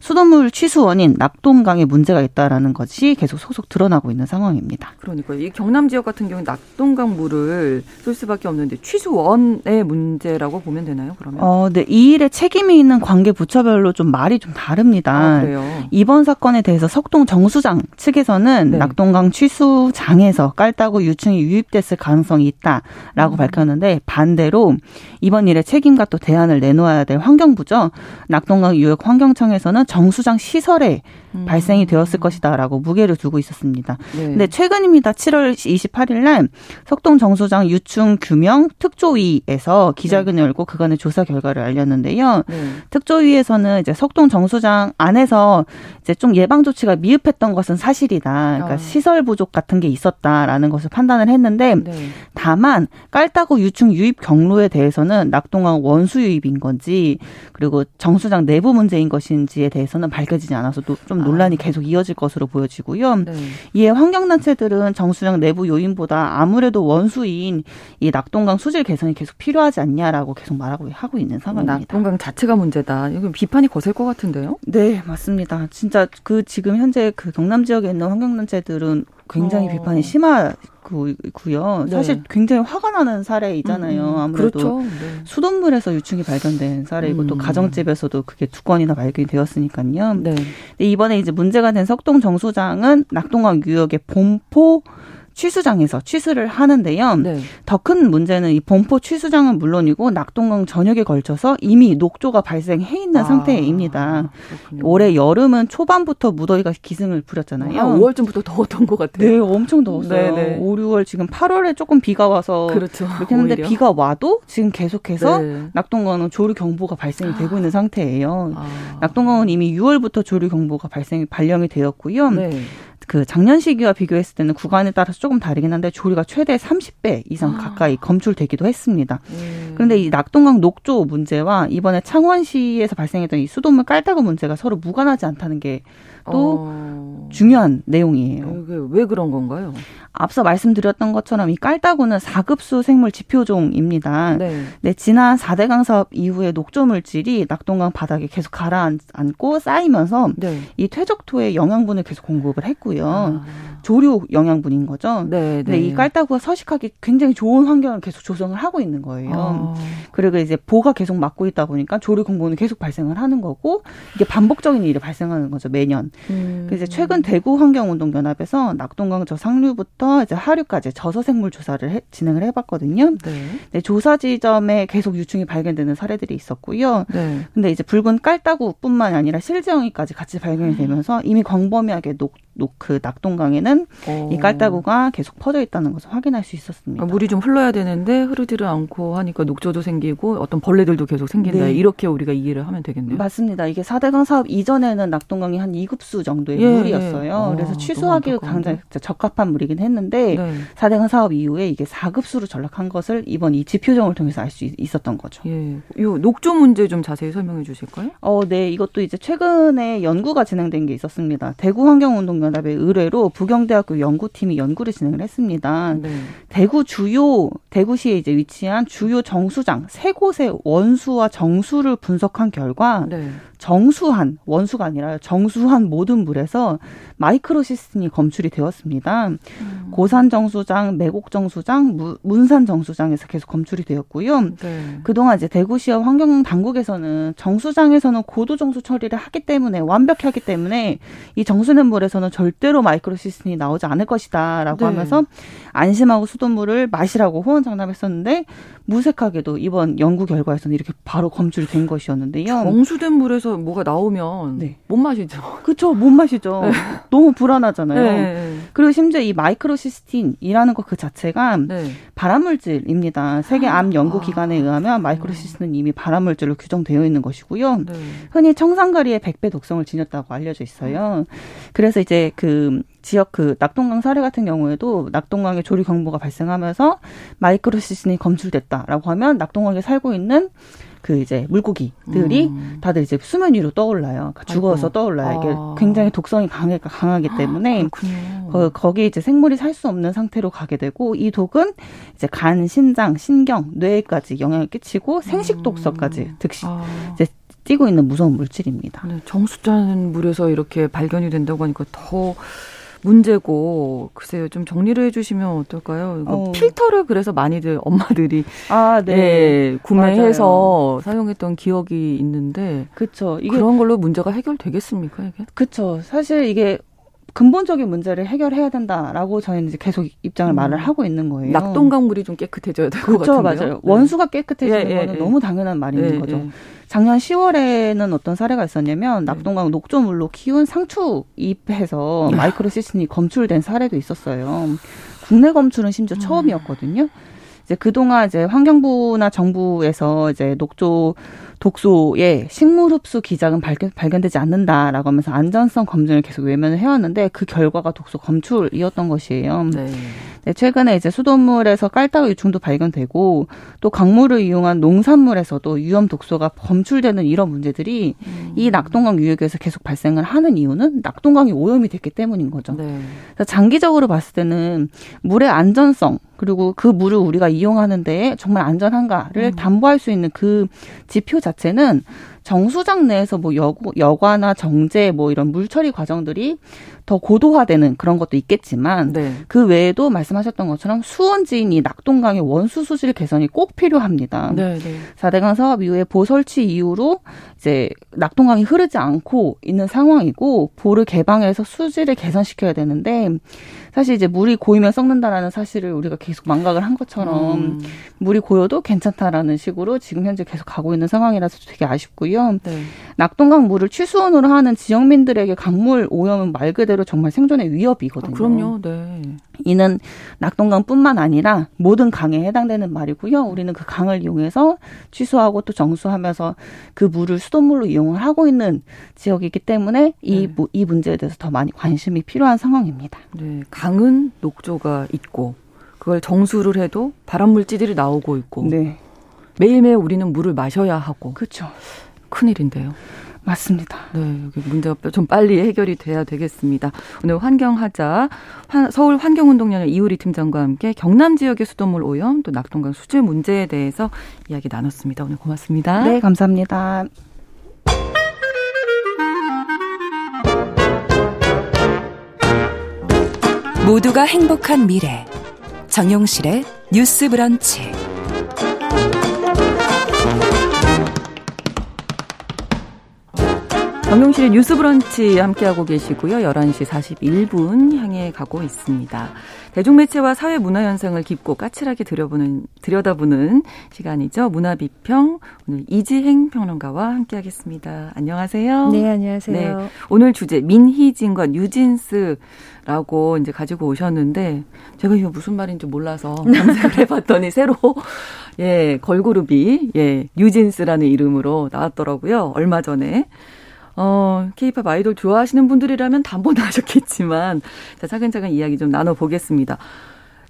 수돗물 취수 원인 낙동강에 문제가 있다라는 것이 계속 속속 드러나고 있는 상황입니다. 그러니까 이 경남 지역 같은 경우 낙동강 물을 쏠 수밖에 없는데 취수원의 문제라고 보면 되나요? 그러면? 어, 네. 이 일에 책임이 있는 관계 부처별로 좀 말이 좀 다릅니다. 아, 그래요? 이번 사건에 대해서 석동 정수장 측에서는 네. 낙동강 취수장에서 깔따구 유충이 유입됐을 가능성이 있다라고 음. 밝혔는데 반대로 이번 일에 책임과 또 대안을 내놓아야 될 환경부죠. 낙동강 유역 환경청에서는 정수장 시설에 음. 발생이 되었을 것이다라고 무게를 두고 있었습니다. 네. 근데 최근입니다. 7월 28일 날 석동 정수장 유충 규명 특조위에서 기자회견을 네. 열고 그간의 조사 결과를 알렸는데요. 네. 특조위에서는 이제 석동 정수장 안에서 이제 좀 예방 조치가 미흡했던 것은 사실이다. 그러니까 어. 시설 부족 같은 게 있었다라는 것을 판단을 했는데 네. 다만 깔따구 유충 유입 경로에 대해서는 낙동강 원수 유입인 건지 그리고 정수장 내부 문제인 것인지에 대해서는 밝혀지지 않아서 좀 논란이 아. 계속 이어질 것으로 보여지고요. 네. 이에 환경단체들은 정수장 내부 요인보다 아무래도 원수인 이 낙동강 수질 개선이 계속 필요하 지 않냐라고 계속 말하고 하고 있는 상황입니다. 낙동강 자체가 문제다. 이건 비판이 거셀 것 같은데요? 네, 맞습니다. 진짜 그 지금 현재 그 경남 지역에 있는 환경단체들은 굉장히 어. 비판이 심하 고요. 네. 사실 굉장히 화가 나는 사례이잖아요. 음, 음. 아무래도 그렇죠. 네. 수돗물에서 유충이 발견된 사례이고 음. 또 가정집에서도 그게 두 건이나 발견이 되었으니까요. 네. 근데 이번에 이제 문제가 된 석동 정수장은 낙동강 유역의 봄포 취수장에서 취수를 하는데요. 네. 더큰 문제는 이 범포 취수장은 물론이고 낙동강 전역에 걸쳐서 이미 녹조가 발생해 있는 아, 상태입니다. 그렇군요. 올해 여름은 초반부터 무더위가 기승을 부렸잖아요. 한 5월쯤부터 더웠던 것 같아요. 네, 엄청 더웠어요. 네네. 5, 6월 지금 8월에 조금 비가 와서 그렇죠. 그렇게 했는데 오히려. 비가 와도 지금 계속해서 네. 낙동강은 조류 경보가 발생이 되고 있는 상태예요. 아. 낙동강은 이미 6월부터 조류 경보가 발생이 발령이 되었고요. 네. 그 작년 시기와 비교했을 때는 구간에 따라서 조금 다르긴 한데 조류가 최대 30배 이상 아. 가까이 검출되기도 했습니다. 음. 그런데 이 낙동강 녹조 문제와 이번에 창원시에서 발생했던 이 수돗물 깔따구 문제가 서로 무관하지 않다는 게또 어. 중요한 내용이에요. 왜, 왜 그런 건가요? 앞서 말씀드렸던 것처럼 이 깔따구는 4급수 생물 지표종입니다. 네. 네 지난 4대 강 사업 이후에 녹조 물질이 낙동강 바닥에 계속 가라앉고 쌓이면서 네. 이 퇴적토에 영양분을 계속 공급을 했고요. 아. 조류 영양분인 거죠. 네, 네. 이 깔따구가 서식하기 굉장히 좋은 환경을 계속 조성을 하고 있는 거예요. 아. 그리고 이제 보가 계속 막고 있다 보니까 조류 공분은 계속 발생을 하는 거고 이게 반복적인 일이 발생하는 거죠 매년. 음. 그래서 최근 대구 환경운동연합에서 낙동강 저 상류부터 이제 하류까지 저서 생물 조사를 해, 진행을 해봤거든요. 네. 네. 조사 지점에 계속 유충이 발견되는 사례들이 있었고요. 네. 근데 이제 붉은 깔따구뿐만 아니라 실제형이까지 같이 발견이 되면서 이미 광범위하게 녹그 낙동강에는 오. 이 어. 깔따구가 계속 퍼져 있다는 것을 확인할 수 있었습니다. 아, 물이 좀 흘러야 되는데 흐르지를 않고 하니까 녹조도 생기고 어떤 벌레들도 계속 생긴다. 네. 이렇게 우리가 이해를 하면 되겠네요. 맞습니다. 이게 4대강 사업 이전에는 낙동강이 한 2급수 정도의 예, 물이었어요. 예. 어, 그래서 취수하기 굉장히 적합한 물이긴 했는데 네. 4대강 사업 이후에 이게 4급수로 전락한 것을 이번 이 지표정을 통해서 알 수 있었던 거죠. 예. 이 녹조 문제 좀 자세히 설명해 주실까요? 어, 네. 이것도 이제 최근에 연구가 진행된 게 있었습니다. 대구 환경운동연합의 의뢰로 부경 대학교 연구팀이 연구를 진행을 했습니다. 네. 대구 주요 대구시에 이제 위치한 주요 정수장 세 곳의 원수와 정수를 분석한 결과 네. 정수한 원수가 아니라 정수한 모든 물에서 마이크로시스틴이 검출이 되었습니다. 음. 고산 정수장, 매곡 정수장, 문산 정수장에서 계속 검출이 되었고요. 네. 그동안 이제 대구시와 환경 당국에서는 정수장에서는 고도 정수 처리를 하기 때문에 완벽히 하기 때문에 이 정수된 물에서는 절대로 마이크로시스틴이 나오지 않을 것이다라고 네. 하면서 안심하고 수돗물을 마시라고 호언장담했었는데 무색하게도 이번 연구 결과에서는 이렇게 바로 검출이 된 것이었는데요. 정수된 물에서 뭐가 나오면 네. 못 마시죠. 그렇죠. 못 마시죠. 네. 너무 불안하잖아요. 네. 그리고 심지어 이 마이크로시스틴이라는 것 그 자체가 네. 발암물질입니다. 세계 암 연구 기관에 의하면 마이크로시스틴은 이미 발암물질로 규정되어 있는 것이고요. 네. 흔히 청산가리의 100배 독성을 지녔다고 알려져 있어요. 그래서 이제 그 지역 그 낙동강 사례 같은 경우에도 낙동강에 조류 경보가 발생하면서 마이크로시스틴이 검출됐다라고 하면 낙동강에 살고 있는 그 이제 물고기들이 음. 다들 이제 수면 위로 떠올라요. 그러니까 죽어서 아이고. 떠올라요. 이게 아. 굉장히 독성이 강해, 강하기 때문에 거, 거기 이제 생물이 살 수 없는 상태로 가게 되고 이 독은 이제 간, 신장, 신경, 뇌까지 영향을 끼치고 생식 독소까지 음. 득시 아. 이제 띄고 있는 무서운 물질입니다. 네, 정수짠 물에서 이렇게 발견이 된다고 하니까 더 문제고 글쎄요 좀 정리를 해주시면 어떨까요? 어. 필터를 그래서 많이들 엄마들이 아, 네. 예, 구매해서 맞아요. 사용했던 기억이 있는데 그쵸 이게 그런 걸로 문제가 해결되겠습니까 이게? 그쵸 사실 이게 근본적인 문제를 해결해야 된다라고 저희는 이제 계속 입장을 음. 말을 하고 있는 거예요. 낙동강 물이 좀 깨끗해져야 될것 같은데요. 그렇죠, 맞아요. 네. 원수가 깨끗해지는 예, 예, 거는 예. 너무 당연한 말인 예, 거죠. 예. 작년 10월에는 어떤 사례가 있었냐면 네. 낙동강 녹조물로 키운 상추 잎에서 마이크로시스틴이 검출된 사례도 있었어요. 국내 검출은 심지어 음. 처음이었거든요. 이제 그동안 이제 환경부나 정부에서 이제 녹조 독소의 식물 흡수 기작은 발견, 발견되지 않는다라고 하면서 안전성 검증을 계속 외면을 해왔는데 그 결과가 독소 검출이었던 것이에요. 네. 네, 최근에 이제 수돗물에서 깔따구 유충도 발견되고 또 강물을 이용한 농산물에서도 위험 독소가 검출되는 이런 문제들이 음. 이 낙동강 유역에서 계속 발생을 하는 이유는 낙동강이 오염이 됐기 때문인 거죠. 네. 그래서 장기적으로 봤을 때는 물의 안전성 그리고 그 물을 우리가 이용하는 데 정말 안전한가를 음. 담보할 수 있는 그 지표 자 체는 정수장 내에서 뭐 여, 여과나 정제 뭐 이런 물 처리 과정들이 더 고도화되는 그런 것도 있겠지만 네. 그 외에도 말씀하셨던 것처럼 수원지인이 낙동강의 원수 수질 개선이 꼭 필요합니다. 네, 네. 4대강 사업 이후에 보 설치 이후로 이제 낙동강이 흐르지 않고 있는 상황이고 보를 개방해서 수질을 개선시켜야 되는데 사실 이제 물이 고이면 썩는다라는 사실을 우리가 계속 망각을 한 것처럼 음. 물이 고여도 괜찮다라는 식으로 지금 현재 계속 가고 있는 상황이라서 되게 아쉽고요. 네. 낙동강 물을 취수원으로 하는 지역민들에게 강물 오염은 말 그대로 정말 생존의 위협이거든요. 아, 그럼요. 네. 이는 낙동강뿐만 아니라 모든 강에 해당되는 말이고요. 우리는 그 강을 이용해서 취수하고 또 정수하면서 그 물을 수돗물로 이용을 하고 있는 지역이기 때문에 이, 네. 이 문제에 대해서 더 많이 관심이 필요한 상황입니다. 네. 강은 녹조가 있고 그걸 정수를 해도 발암 물질들이 나오고 있고 네. 매일매일 우리는 물을 마셔야 하고 그렇죠. 큰일인데요. 맞습니다. 네, 여기 문제가 좀 빨리 해결이 돼야 되겠습니다. 오늘 환경하자 서울 환경운동연합 이우리 팀장과 함께 경남 지역의 수돗물 오염 또 낙동강 수질 문제에 대해서 이야기 나눴습니다. 오늘 고맙습니다. 네, 감사합니다. 모두가 행복한 미래 정용실의 뉴스 브런치 정용실의 뉴스 브런치 함께하고 계시고요. 11시 41분 향해 가고 있습니다. 대중매체와 사회 문화 현상을 깊고 까칠하게 들여보는, 들여다보는 시간이죠. 문화 비평. 오늘 이지행 평론가와 함께하겠습니다. 안녕하세요. 네, 안녕하세요. 네, 오늘 주제 민희진과 뉴진스라고 이제 가지고 오셨는데 제가 이거 무슨 말인지 몰라서 검색을 해봤더니 새로 예 걸그룹이 예 뉴진스라는 이름으로 나왔더라고요. 얼마 전에. 어, 케이팝 아이돌 좋아하시는 분들이라면 단번에 하셨겠지만, 자, 차근차근 이야기 좀 나눠보겠습니다.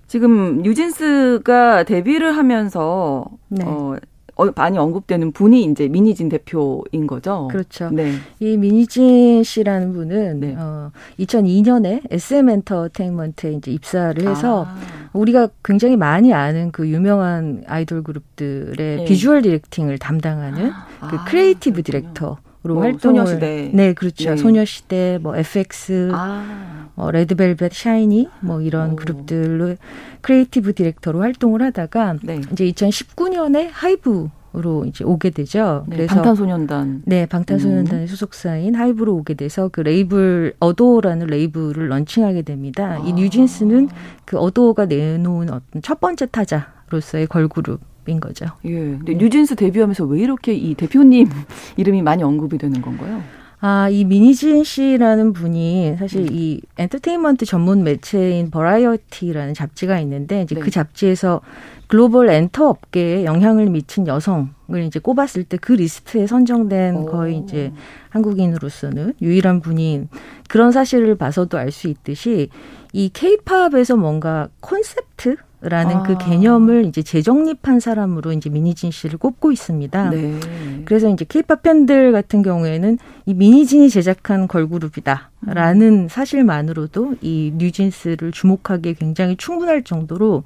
지금 뉴진스가 데뷔를 하면서, 네. 어, 어, 많이 언급되는 분이 이제 민희진 대표인 거죠. 그렇죠. 네. 이 민희진 씨라는 분은 네. 어, 2002년에 SM 엔터테인먼트에 이제 입사를 해서 아. 우리가 굉장히 많이 아는 그 유명한 아이돌 그룹들의 네. 비주얼 directing을 담당하는 그 아, creative 그렇군요. 디렉터. 로 뭐 활동을 소녀시대. 네, 그렇죠. 네. 소녀시대, 뭐 FX, 아. 어, 레드벨벳, 샤이니 뭐 이런 오. 그룹들로 creative director로 활동을 하다가 네. 이제 2019년에 하이브로 이제 오게 되죠. 네, 그래서 방탄소년단. 네, 방탄소년단의 음. 소속사인 하이브로 오게 돼서 그 레이블 어도라는 레이블을 런칭하게 됩니다. 아. 이 뉴진스는 그 어도가 내놓은 어떤 첫 번째 타자로서의 걸그룹 인 거죠. 예. 근데 네. 뉴진스 데뷔하면서 왜 이렇게 이 대표님 이름이 많이 언급이 되는 건가요? 아, 이 민희진 씨라는 분이 사실 음. 이 엔터테인먼트 전문 매체인 버라이어티라는 잡지가 있는데 이제 네. 그 잡지에서 글로벌 엔터 업계에 영향을 미친 여성을 이제 꼽았을 때 그 리스트에 선정된 오. 거의 이제 한국인으로서는 유일한 분인 그런 사실을 봐서도 알 수 있듯이 이 케이팝에서 뭔가 콘셉트 라는 그 아. 그 개념을 이제 재정립한 사람으로 이제 민희진 씨를 꼽고 있습니다. 네. 그래서 이제 케이팝 팬들 같은 경우에는 이 민희진이 제작한 걸그룹이다라는 음. 사실만으로도 이 뉴진스를 주목하기에 굉장히 충분할 정도로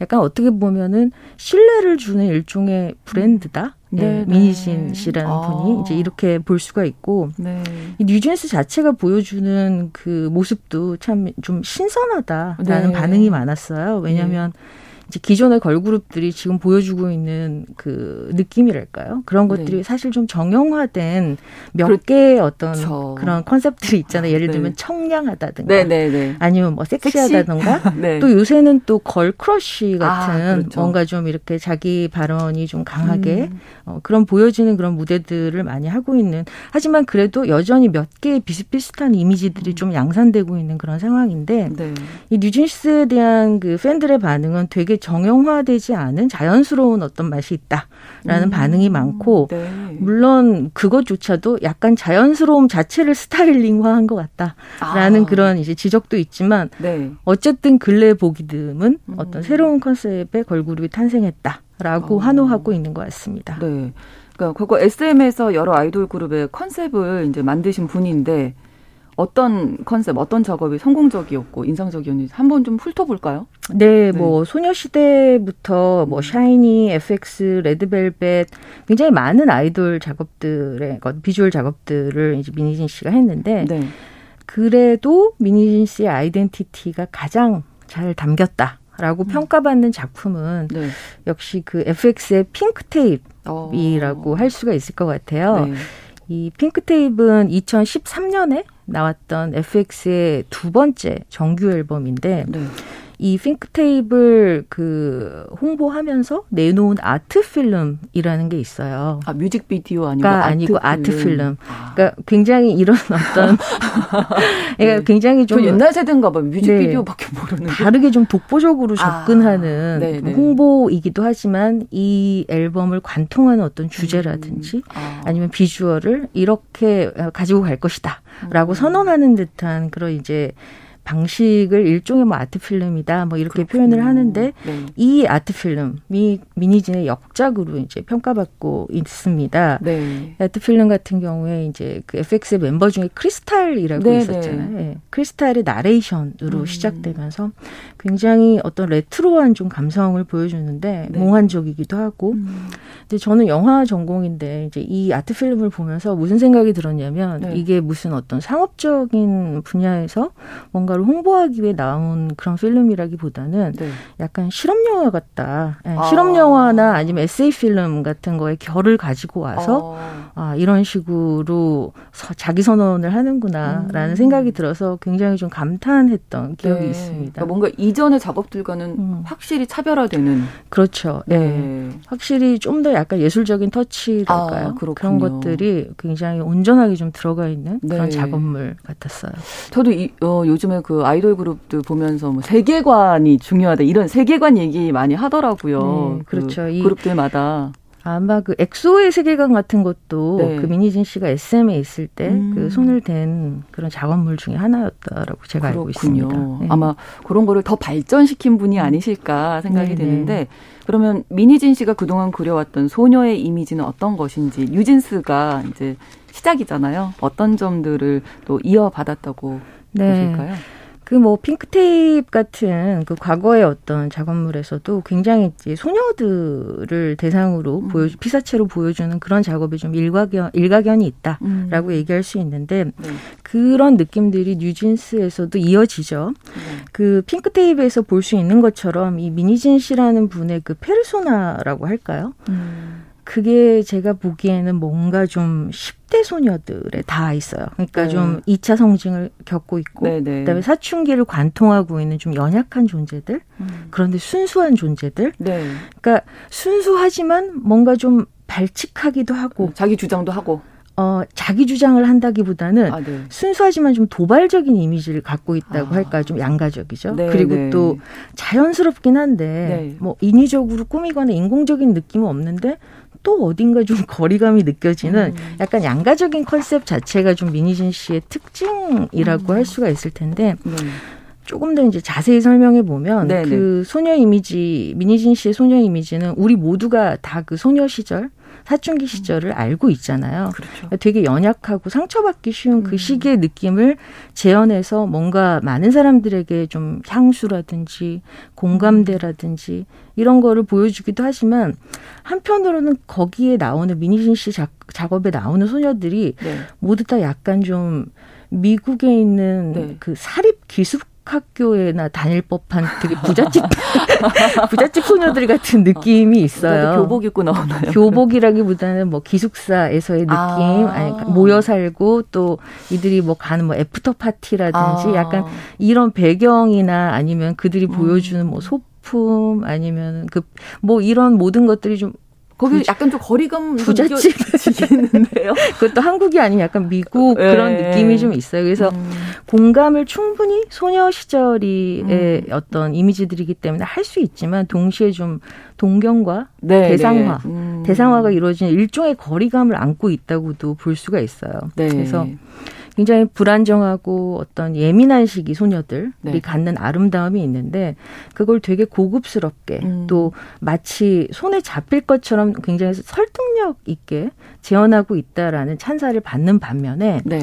약간 어떻게 보면은 신뢰를 주는 일종의 브랜드다. 네, 네, 민희진 씨라는 아. 분이 이제 이렇게 볼 수가 있고 네. 이 뉴진스 자체가 보여주는 그 모습도 참 좀 신선하다라는 네. 반응이 많았어요. 왜냐하면 네. 기존의 걸그룹들이 지금 보여주고 있는 그 느낌이랄까요? 그런 네. 것들이 네. 사실 좀 정형화된 몇 그렇, 개의 어떤 그렇죠. 그런 컨셉들이 있잖아요. 예를 네. 들면 네. 청량하다든가 네, 네, 아니면 뭐 섹시하다든가 섹시? 또 요새는 또 걸크러쉬 같은 아, 그렇죠. 뭔가 좀 이렇게 자기 발언이 좀 강하게 음. 어, 그런 보여지는 그런 무대들을 많이 하고 있는 하지만 그래도 여전히 몇 개의 비슷비슷한 이미지들이 음. 좀 양산되고 있는 그런 상황인데 이 뉴진스에 대한 그 팬들의 반응은 되게 정형화되지 않은 자연스러운 어떤 맛이 있다라는 음. 반응이 많고 네. 물론 그것조차도 약간 자연스러움 자체를 스타일링화한 것 같다라는 아. 그런 이제 지적도 있지만 네. 어쨌든 근래 보기 듬은 음. 어떤 새로운 컨셉의 걸그룹이 탄생했다라고 어. 환호하고 있는 것 같습니다. 네. 그러니까 그거 SM에서 여러 아이돌 그룹의 컨셉을 이제 만드신 분인데 어떤 컨셉, 어떤 작업이 성공적이었고 인상적이었는지 한번 좀 훑어볼까요? 네, 네. 뭐 소녀시대부터 뭐 샤이니, FX, 레드벨벳 굉장히 많은 아이돌 작업들의 비주얼 작업들을 이제 민희진 씨가 했는데 네. 그래도 민희진 씨의 아이덴티티가 가장 잘 담겼다. 라고 음. 평가받는 작품은 네. 역시 그 FX의 Pink Tape이라고 어. 할 수가 있을 것 같아요. 네. 이 Pink Tape는 2013년에 나왔던 FX의 두 번째 정규 앨범인데 네. 이 Pink Tape를 그 홍보하면서 내놓은 art film이라는 게 있어요. 아 뮤직 비디오 아니고 아트 아니고 film. art film. 아. 그러니까 굉장히 이런 어떤 그러니까 네. 굉장히 좀 옛날 세대인가 봐요. 뮤직비디오밖에 네. 모르는 다르게 좀 독보적으로 아. 접근하는 아. 네, 홍보이기도 하지만 이 앨범을 관통하는 어떤 주제라든지 음. 아. 아니면 비주얼을 이렇게 가지고 갈 것이다라고 음. 선언하는 듯한 그런 이제 방식을 일종의 뭐 art film이다 뭐 이렇게 그렇군요. 표현을 하는데 네. 이 art film이 민희진의 역작으로 이제 평가받고 있습니다. 네. art film 같은 경우에 이제 그 FX 멤버 중에 크리스탈이라고 네, 네. 있었잖아요. 네. 크리스탈의 나레이션으로 음. 시작되면서 굉장히 어떤 레트로한 좀 감성을 보여주는데 네. 몽환적이기도 하고. 음. 근데 저는 영화 전공인데 이제 이 art film을 보면서 무슨 생각이 들었냐면 네. 이게 무슨 어떤 상업적인 분야에서 뭔가 를 홍보하기 위해 나온 그런 필름이라기보다는 네. 약간 실험 영화 같다. 네, 아. 실험 영화나 아니면 에세이 필름 같은 거에 결을 가지고 와서 아, 아 이런 식으로 자기 선언을 하는구나라는 음. 생각이 들어서 굉장히 좀 감탄했던 기억이 네. 있습니다. 그러니까 뭔가 이전의 작업들과는 음. 확실히 차별화되는 그렇죠. 네. 확실히 좀 더 약간 예술적인 터치랄까요? 아, 그런 것들이 굉장히 온전하게 좀 들어가 있는 네. 그런 작업물 같았어요. 저도 이, 어, 요즘에 그 아이돌 그룹들 보면서 뭐 세계관이 중요하다 이런 세계관 얘기 많이 하더라고요. 네, 그 그렇죠. 그 그룹들마다. 아마 그 엑소의 세계관 같은 것도 네. 그 민희진 씨가 SM에 있을 때그 음. 손을 댄 그런 작업물 중에 하나였다라고 제가 그렇군요. 알고 있습니다. 네. 아마 그런 거를 더 발전시킨 분이 아니실까 생각이 네, 네. 되는데 그러면 민희진 씨가 그동안 그려왔던 소녀의 이미지는 어떤 것인지 뉴진스가 이제 시작이잖아요. 어떤 점들을 또 이어받았다고 네. 보실까요? 그 뭐 핑크테이프 같은 그 과거의 어떤 작업물에서도 굉장히 이제 소녀들을 대상으로 음. 보여 피사체로 보여주는 그런 작업이 좀 일가견 일가견이 있다라고 음. 얘기할 수 있는데 네. 그런 느낌들이 뉴진스에서도 이어지죠. 네. 그 핑크테이프에서 볼 수 있는 것처럼 이 미니진 씨라는 분의 그 페르소나라고 할까요? 음. 그게 제가 보기에는 뭔가 좀 10대 소녀들에 다 있어요. 그러니까 네. 좀 2차 성징을 겪고 있고, 네네. 네. 그다음에 사춘기를 관통하고 있는 좀 연약한 존재들, 음. 그런데 순수한 존재들. 네. 그러니까 순수하지만 뭔가 좀 발칙하기도 하고, 자기 주장도 하고. 어, 자기 주장을 한다기보다는 아, 네. 순수하지만 좀 도발적인 이미지를 갖고 있다고 아. 할까 좀 양가적이죠. 네, 그리고 네. 또 자연스럽긴 한데 네. 뭐 인위적으로 꾸미거나 인공적인 느낌은 없는데 또 어딘가 좀 거리감이 느껴지는 음. 약간 양가적인 컨셉 자체가 좀 미니진 씨의 특징이라고 음. 할 수가 있을 텐데 네. 조금 더 이제 자세히 설명해 보면 네네. 그 소녀 이미지 미니진 씨의 소녀 이미지는 우리 모두가 다 그 소녀 시절 사춘기 시절을 알고 있잖아요. 그렇죠. 되게 연약하고 상처받기 쉬운 그 음. 시기의 느낌을 재현해서 뭔가 많은 사람들에게 좀 향수라든지 공감대라든지 이런 거를 보여주기도 하지만 한편으로는 거기에 나오는 미니진 씨 작, 작업에 나오는 소녀들이 네. 모두 다 약간 좀 미국에 있는 네. 그 사립 기숙 학교에나 다닐 법한 되게 부잣집 부잣집 소녀들 같은 느낌이 있어요. 교복 입고 나오나요? 교복이라기보다는 뭐 기숙사에서의 느낌, 아. 아니 모여 살고 또 이들이 뭐 가는 뭐 after party라든지 아. 약간 이런 배경이나 아니면 그들이 음. 보여주는 뭐 소품 아니면 그 뭐 이런 모든 것들이 좀 거기 부, 약간 좀 거리감 부잣집이겠는데요. 그것도 한국이 아닌 약간 미국 네. 그런 느낌이 좀 있어요. 그래서 음. 공감을 충분히 소녀 시절의 음. 어떤 이미지들이기 때문에 할 수 있지만 동시에 좀 동경과 네, 대상화, 네. 음. 대상화가 이루어진 일종의 거리감을 안고 있다고도 볼 수가 있어요. 네. 그래서 굉장히 불안정하고 어떤 예민한 시기 소녀들이 네. 갖는 아름다움이 있는데 그걸 되게 고급스럽게 음. 또 마치 손에 잡힐 것처럼 굉장히 설득력 있게 재현하고 있다라는 찬사를 받는 반면에 네.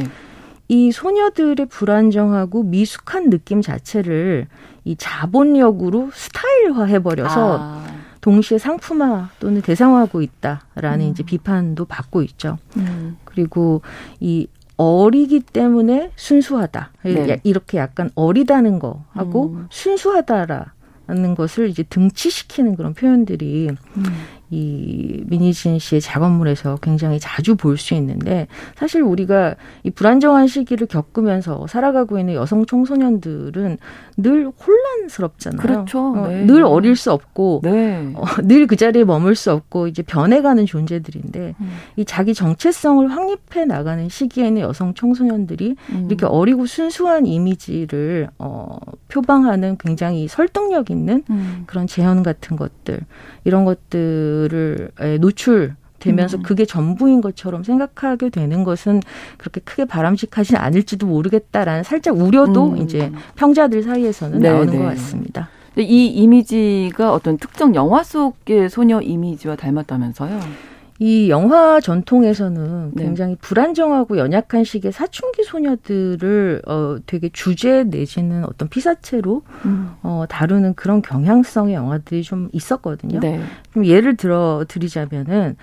이 소녀들의 불안정하고 미숙한 느낌 자체를 이 자본력으로 스타일화 해버려서 아. 동시에 상품화 또는 대상화하고 있다라는 음. 이제 비판도 받고 있죠. 음. 그리고 이 어리기 때문에 순수하다. 네. 이렇게 약간 어리다는 거 하고 음. 순수하다라는 것을 이제 등치시키는 그런 표현들이 음. 이 미니진 씨의 작업물에서 굉장히 자주 볼 수 있는데 사실 우리가 이 불안정한 시기를 겪으면서 살아가고 있는 여성 청소년들은 늘 혼란스럽잖아요. 그렇죠. 어, 네. 늘 어릴 수 없고 네. 어, 늘그 자리에 머물 수 없고 이제 변해가는 존재들인데 음. 이 자기 정체성을 확립해 나가는 시기에는 여성 청소년들이 음. 이렇게 어리고 순수한 이미지를 어, 표방하는 굉장히 설득력 있는 음. 그런 재현 같은 것들 이런 것들 을 노출 되면서 음. 그게 전부인 것처럼 생각하게 되는 것은 그렇게 크게 바람직하지 않을지도 모르겠다라는 살짝 우려도 음. 이제 평자들 사이에서는 네, 나오는 네. 것 같습니다. 이 이미지가 어떤 특정 영화 속의 소녀 이미지와 닮았다면서요? 이 영화 전통에서는 네. 굉장히 불안정하고 연약한 식의 사춘기 소녀들을 어 되게 주제 내지는 어떤 피사체로 음. 어 다루는 그런 경향성의 영화들이 좀 있었거든요. 네. 좀 예를 들어 드리자면은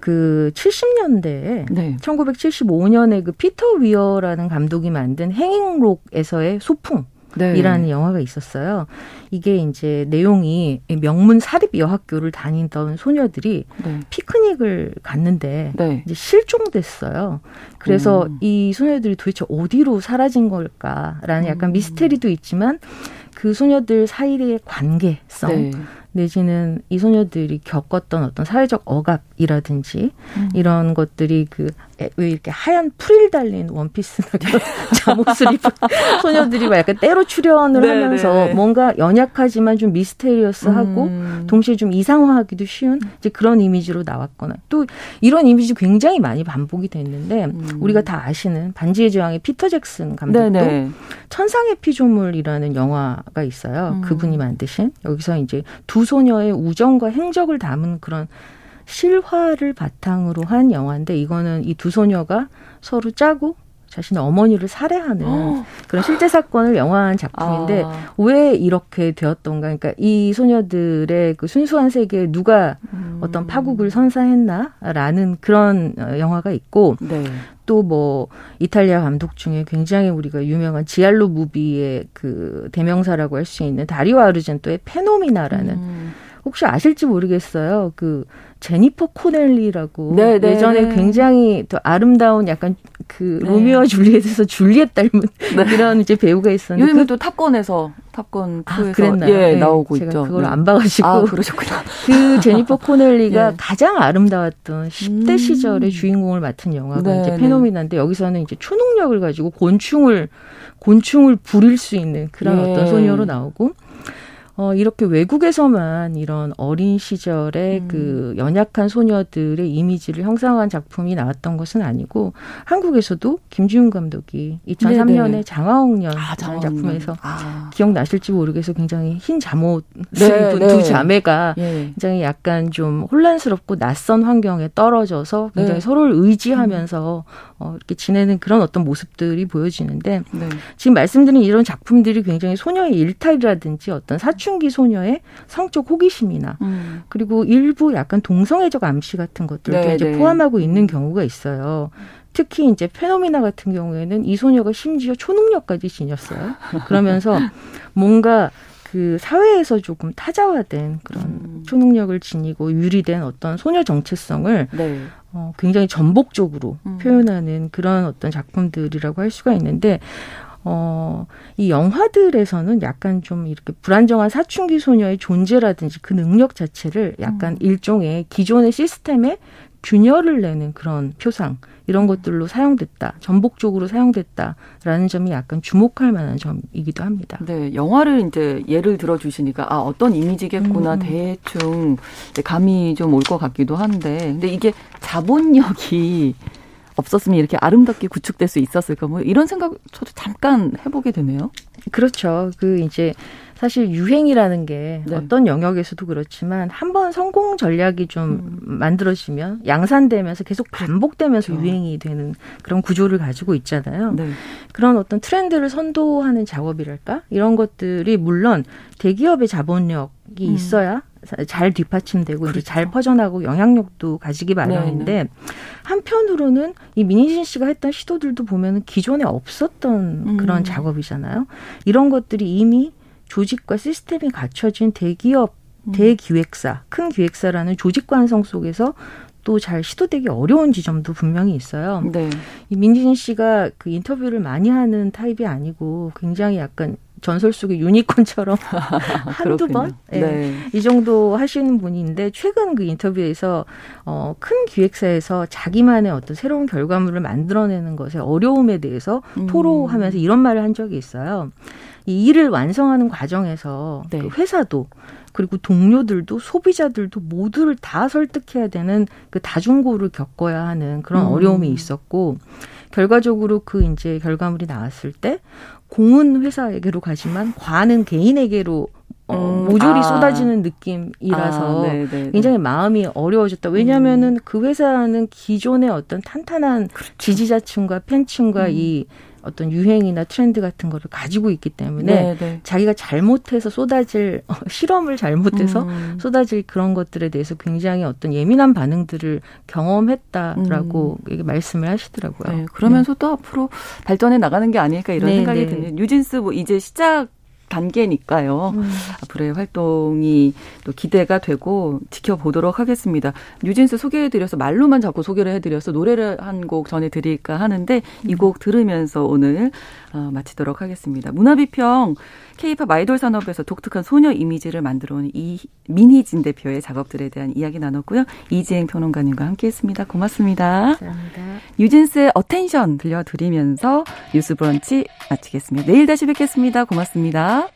그 70년대에 네. 1975년에 그 피터 위어라는 감독이 만든 행잉록에서의 소풍 네. 이라는 영화가 있었어요. 이게 이제 내용이 명문 사립 여학교를 다니던 소녀들이 네. 피크닉을 갔는데 네. 이제 실종됐어요. 그래서 음. 이 소녀들이 도대체 어디로 사라진 걸까라는 약간 음. 미스테리도 있지만 그 소녀들 사이의 관계성 네. 내지는 이 소녀들이 겪었던 어떤 사회적 억압 이라든지 음. 이런 것들이 그 왜 이렇게 하얀 프릴 달린 원피스나 잠옷을 입은 소녀들이 막 약간 때로 출연을 네, 하면서 네, 네. 뭔가 연약하지만 좀 미스테리어스하고 음. 동시에 좀 이상화하기도 쉬운 이제 그런 이미지로 나왔거나 또 이런 이미지 굉장히 많이 반복이 됐는데 음. 우리가 다 아시는 반지의 제왕의 피터 잭슨 감독도 네네. 천상의 피조물이라는 영화가 있어요. 음. 그분이 만드신 여기서 이제 두 소녀의 우정과 행적을 담은 그런 실화를 바탕으로 한 영화인데 이거는 이 두 소녀가 서로 짜고 자신의 어머니를 살해하는 어. 그런 실제 사건을 영화한 작품인데 아. 왜 이렇게 되었던가? 그러니까 이 소녀들의 그 순수한 세계에 누가 음. 어떤 파국을 선사했나라는 그런 어, 영화가 있고 네. 또뭐 이탈리아 감독 중에 굉장히 우리가 유명한 지알로 무비의 그 대명사라고 할 수 있는 다리오 아르젠토의 페노미나라는 음. 혹시 아실지 모르겠어요. 그 제니퍼 코넬리라고 네, 네 예전에 네. 굉장히 또 아름다운 약간 그 네. 로미오와 줄리엣에서 줄리엣 닮은 네. 그런 이제 배우가 있었는데 요즘에 그, 또 탑건에서 탑건 2에서 아, 그랬나요? 예, 네, 나오고 제가 있죠. 그걸 안 봐가지고 아, 그러셨구나. 그 제니퍼 코넬리가 예. 가장 아름다웠던 10대 음. 시절의 주인공을 맡은 영화가 네, 이제 페노미나인데 여기서는 이제 초능력을 가지고 곤충을 곤충을 부릴 수 있는 그런 예. 어떤 소녀로 나오고 어, 이렇게 외국에서만 이런 어린 시절의 음. 그 연약한 소녀들의 이미지를 형성한 작품이 나왔던 것은 아니고 한국에서도 김지훈 감독이 2003년에 네네. 장화홍련 아, 작품에서 아. 기억나실지 모르겠어 굉장히 흰 잠옷을 네, 입은 네. 두 자매가 네. 굉장히 약간 좀 혼란스럽고 낯선 환경에 떨어져서 굉장히 네. 서로를 의지하면서 음. 어, 이렇게 지내는 그런 어떤 모습들이 보여지는데 네. 지금 말씀드린 이런 작품들이 굉장히 소녀의 일탈이라든지 어떤 사춘 기 소녀의 성적 호기심이나 음. 그리고 일부 약간 동성애적 암시 같은 것들도 네, 이제 네. 포함하고 있는 경우가 있어요. 특히 이제 페노미나 같은 경우에는 이 소녀가 심지어 초능력까지 지녔어요. 그러면서 뭔가 그 사회에서 조금 타자화된 그런 음. 초능력을 지니고 유리된 어떤 소녀 정체성을 네. 어, 굉장히 전복적으로 음. 표현하는 그런 어떤 작품들이라고 할 수가 있는데 어, 이 영화들에서는 약간 좀 이렇게 불안정한 사춘기 소녀의 존재라든지 그 능력 자체를 약간 음. 일종의 기존의 시스템에 균열을 내는 그런 표상 이런 것들로 사용됐다 전복적으로 사용됐다라는 점이 약간 주목할 만한 점이기도 합니다. 네, 영화를 이제 예를 들어 주시니까 아 어떤 이미지겠구나 음. 대충 감이 좀 올 것 같기도 한데 근데 이게 자본력이 없었으면 이렇게 아름답게 구축될 수 있었을까 뭐 이런 생각 저도 잠깐 해보게 되네요. 그렇죠. 그 이제 사실 유행이라는 게 네. 어떤 영역에서도 그렇지만 한 번 성공 전략이 좀 음. 만들어지면 양산되면서 계속 반복되면서 그렇죠. 유행이 되는 그런 구조를 가지고 있잖아요. 네. 그런 어떤 트렌드를 선도하는 작업이랄까 이런 것들이 물론 대기업의 자본력이 음. 있어야 잘 뒷받침되고 그렇죠. 이제 잘 퍼져나고 영향력도 가지기 마련인데 네 네. 한편으로는 이 민희진 씨가 했던 시도들도 보면은 기존에 없었던 음. 그런 작업이잖아요. 이런 것들이 이미 조직과 시스템이 갖춰진 대기업 음. 대기획사, 큰 기획사라는 조직 관성 속에서 또 잘 시도되기 어려운 지점도 분명히 있어요. 네. 이 민진 씨가 그 인터뷰를 많이 하는 타입이 아니고 굉장히 약간 전설 속의 유니콘처럼 한두 번? 네. 네. 이 정도 하시는 분인데 최근 그 인터뷰에서 어, 큰 기획사에서 자기만의 어떤 새로운 결과물을 만들어내는 것의 어려움에 대해서 음. 토로하면서 이런 말을 한 적이 있어요. 이 일을 완성하는 과정에서 네. 그 회사도 그리고 동료들도 소비자들도 모두를 다 설득해야 되는 그 다중고를 겪어야 하는 그런 음. 어려움이 있었고 결과적으로 그 이제 결과물이 나왔을 때 공은 회사에게로 가지만 과는 개인에게로 어, 음, 모조리 아. 쏟아지는 느낌이라서 아, 네, 네, 네. 굉장히 마음이 어려워졌다. 왜냐하면은 음. 그 회사는 기존의 어떤 탄탄한 그렇죠. 지지자층과 팬층과 음. 이 어떤 유행이나 트렌드 같은 거를 가지고 있기 때문에 네네. 네. 자기가 잘못해서 쏟아질 어, 실험을 잘못해서 음. 쏟아질 그런 것들에 대해서 굉장히 어떤 예민한 반응들을 경험했다라고 음. 말씀을 하시더라고요. 네, 그러면서 네. 또 앞으로 발전해 나가는 게 아닐까 이런 네 생각이 네. 드는 뉴진스 뭐 이제 시작 단계니까요. 음. 앞으로의 활동이 또 기대가 되고 지켜보도록 하겠습니다. 뉴진스 소개해드려서 말로만 자꾸 소개를 해드려서 노래를 한 곡 전해드릴까 하는데 이곡 음. 들으면서 오늘 어, 마치도록 하겠습니다. 문화비평 케이팝 아이돌 산업에서 독특한 소녀 이미지를 만들어온 이 미니진 대표의 작업들에 대한 이야기 나눴고요. 이지행 평론가님과 함께했습니다. 고맙습니다. 감사합니다. 뉴진스의 어텐션 들려드리면서 뉴스 브런치 마치겠습니다. 내일 다시 뵙겠습니다. 고맙습니다.